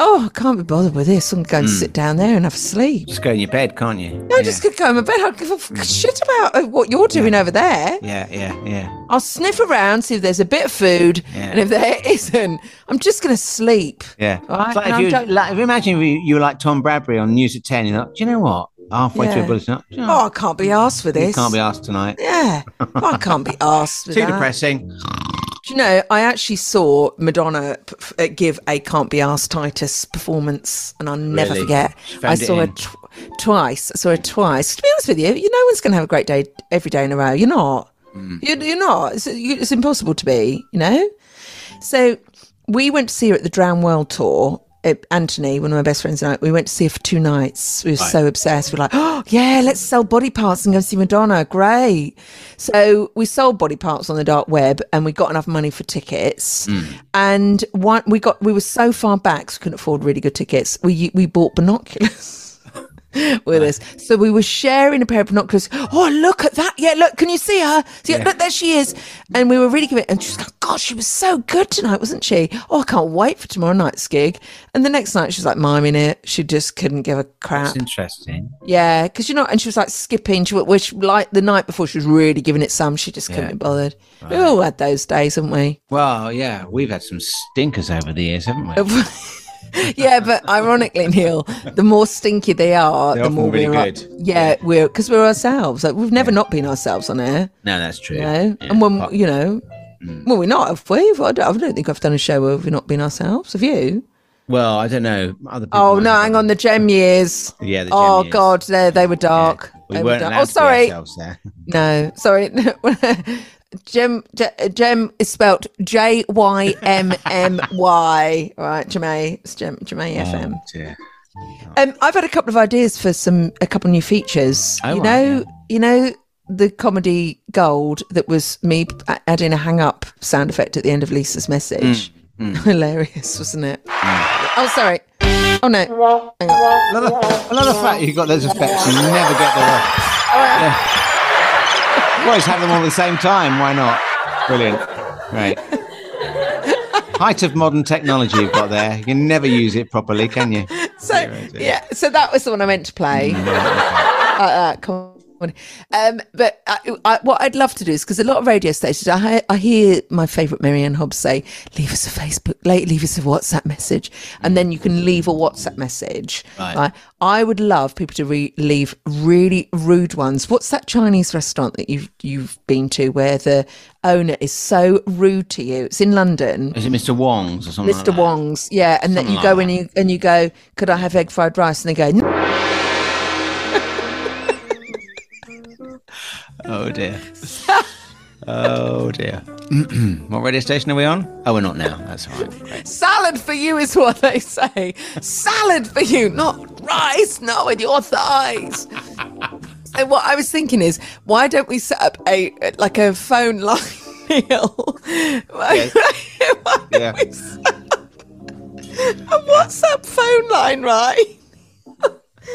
S3: oh i can't be bothered with this i'm going to
S4: Hmm.
S3: sit down there and have a sleep
S4: Just go in your bed, can't you?
S3: no, just could go in my bed. I don't give a f- shit about uh, what you're doing over there.
S4: Yeah, yeah, yeah.
S3: I'll sniff around, see if there's a bit of food,
S4: Yeah.
S3: and if there isn't, I'm just going to sleep.
S4: Yeah.
S3: Right,
S4: like if you, like, imagine if you, you were like Tom Bradbury on News at 10, you're like, do you know what? Halfway through
S3: Yeah.
S4: a bulletin, you know,
S3: Oh, I can't be asked for
S4: you
S3: this.
S4: can't be asked tonight.
S3: Yeah, I can't be asked. For
S4: Too
S3: that.
S4: depressing.
S3: Do you know, I actually saw Madonna p- uh, give a Can't Be Asked Titus performance, and I'll never
S4: Really?
S3: forget. I saw her tw- twice. I saw her twice. To be honest with you, you no one's going to have a great day every day in a row. You're not.
S4: Mm.
S3: You're, you're not. It's, it's impossible to be, you know? So we went to see her at the Drowned World tour. Anthony, one of my best friends, and I, we went to see her for two nights. We were
S4: Right.
S3: so obsessed. We are like, oh, yeah, let's sell body parts and go see Madonna. Great. So we sold body parts on the dark web and we got enough money for tickets. Hmm. And one, we got, we were so far back, so we couldn't afford really good tickets. We, we bought binoculars. with us. So we were sharing a pair of binoculars. Oh, look at that. Yeah, look, can you see her? See,
S4: Yeah.
S3: Look, there she is. And we were really giving it. And she's like, God, she was so good tonight, wasn't she? Oh, I can't wait for tomorrow night's gig. And the next night, she was like miming it. She just couldn't give a crap.
S4: That's interesting.
S3: Yeah, because you know, and she was like skipping. She which like the night before, she was really giving it some. She just couldn't
S4: Yeah.
S3: be bothered. We all had those days, haven't we?
S4: Well, yeah, we've had some stinkers over the years, haven't we?
S3: yeah, but ironically, Neil, the more stinky they are,
S4: They're
S3: the more
S4: really
S3: we're like-
S4: good.
S3: yeah, we're because we're ourselves. Like we've never not been ourselves on air.
S4: No, that's true.
S3: You know, and when you know, mm. well, we're not, have we? I don't, I don't think I've done a show where we've not been ourselves. Have you?
S4: Well, I don't know. Other people
S3: Oh no, hang on, the gem years.
S4: Yeah, the
S3: oh
S4: years.
S3: god, they they were dark.
S4: We
S3: They were
S4: weren't
S3: dark.
S4: allowed
S3: Oh, sorry. No, sorry. Gem, Ge- Gem is spelt J Y M M Y. Right, Jemay. It's Gem, Jemay FM.
S4: Oh, dear.
S3: Um, I've had a couple of ideas for some a couple of new features.
S4: Oh,
S3: you
S4: right,
S3: know, you know the comedy gold that was me adding a hang up sound effect at the end of Lisa's message.
S4: Mm,
S3: Hilarious, wasn't it? Oh, sorry. Oh no. Hang on.
S4: I love, the, I love the fact you've got those effects you never get the yeah. Always have them all at the same time. Why not? Brilliant. Right. Height of modern technology you've got there. You can never use it properly, can you?
S3: So yeah, so that was the one I meant to play.
S4: Mm,
S3: uh, uh, comedy. Um, but I, I, what I'd love to do is because a lot of radio stations, I, hear- I hear my favourite Mary Anne Hobbs say, "Leave us a Facebook, like, leave us a WhatsApp message," and then you can leave a WhatsApp message.
S4: Right.
S3: I would love people to re- leave really rude ones. What's that Chinese restaurant that you've you've been to where the owner is so rude to you? It's in London.
S4: Is it Mr. Wong's or something?
S3: Mr.
S4: like that?
S3: Wong's, yeah, and then
S4: Something
S3: you go
S4: like
S3: and you and you go, could I have egg fried rice? And they go, no.
S4: Oh dear. oh dear. what radio station are we on? Oh, we're not now. That's all right. Great.
S3: salad for you is what they say. Salad for you, not rice, not with your thighs. and what I was thinking is, why don't we set up a like a phone line? Neil? Why- why
S4: Yeah.
S3: up a WhatsApp phone line, right?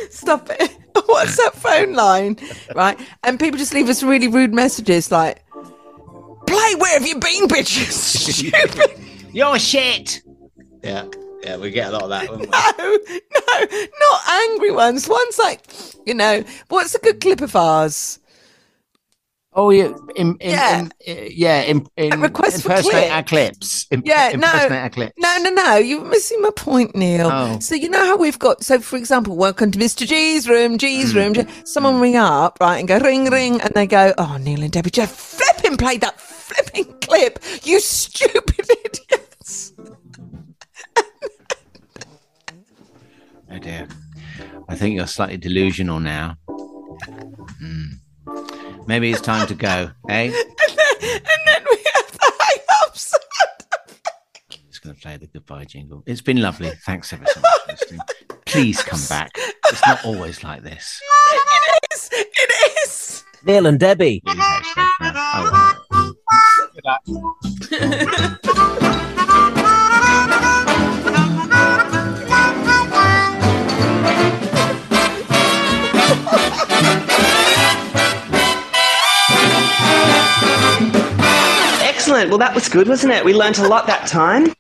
S3: Stop it. A that phone line, right? And people just leave us really rude messages like, play where have you been, bitches? Stupid.
S4: You're shit. Yeah. Yeah, we get a lot of that, wouldn't we?
S3: No, no, not angry ones. One's like, you know, what's a good clip of ours?
S4: Oh yeah, in, in,
S3: Yeah.
S4: in, uh, yeah, in, in,
S3: request for
S4: impersonate
S3: clip.
S4: our clips. Im-
S3: Yeah, no,
S4: impersonate clips.
S3: no, no, no. You're missing my point, Neil.
S4: Oh.
S3: So you know how we've got. So for example, welcome to Mr. G's room, G's room. Someone ring up, right, and go ring, ring, and they go, "Oh, Neil and Debbie, just flipping played that flipping clip. You stupid idiots."
S4: Oh dear. I think you're slightly delusional now. Hmm. Maybe it's time to go, eh?
S3: And then, and then we have the high ups.
S4: Just going to play the goodbye jingle. It's been lovely. Thanks ever so much for listening. Please come back. It's not always like this.
S3: It is. It is.
S28: Neil and Debbie.
S29: Excellent. Well, that was good, wasn't it? We learnt a lot that time.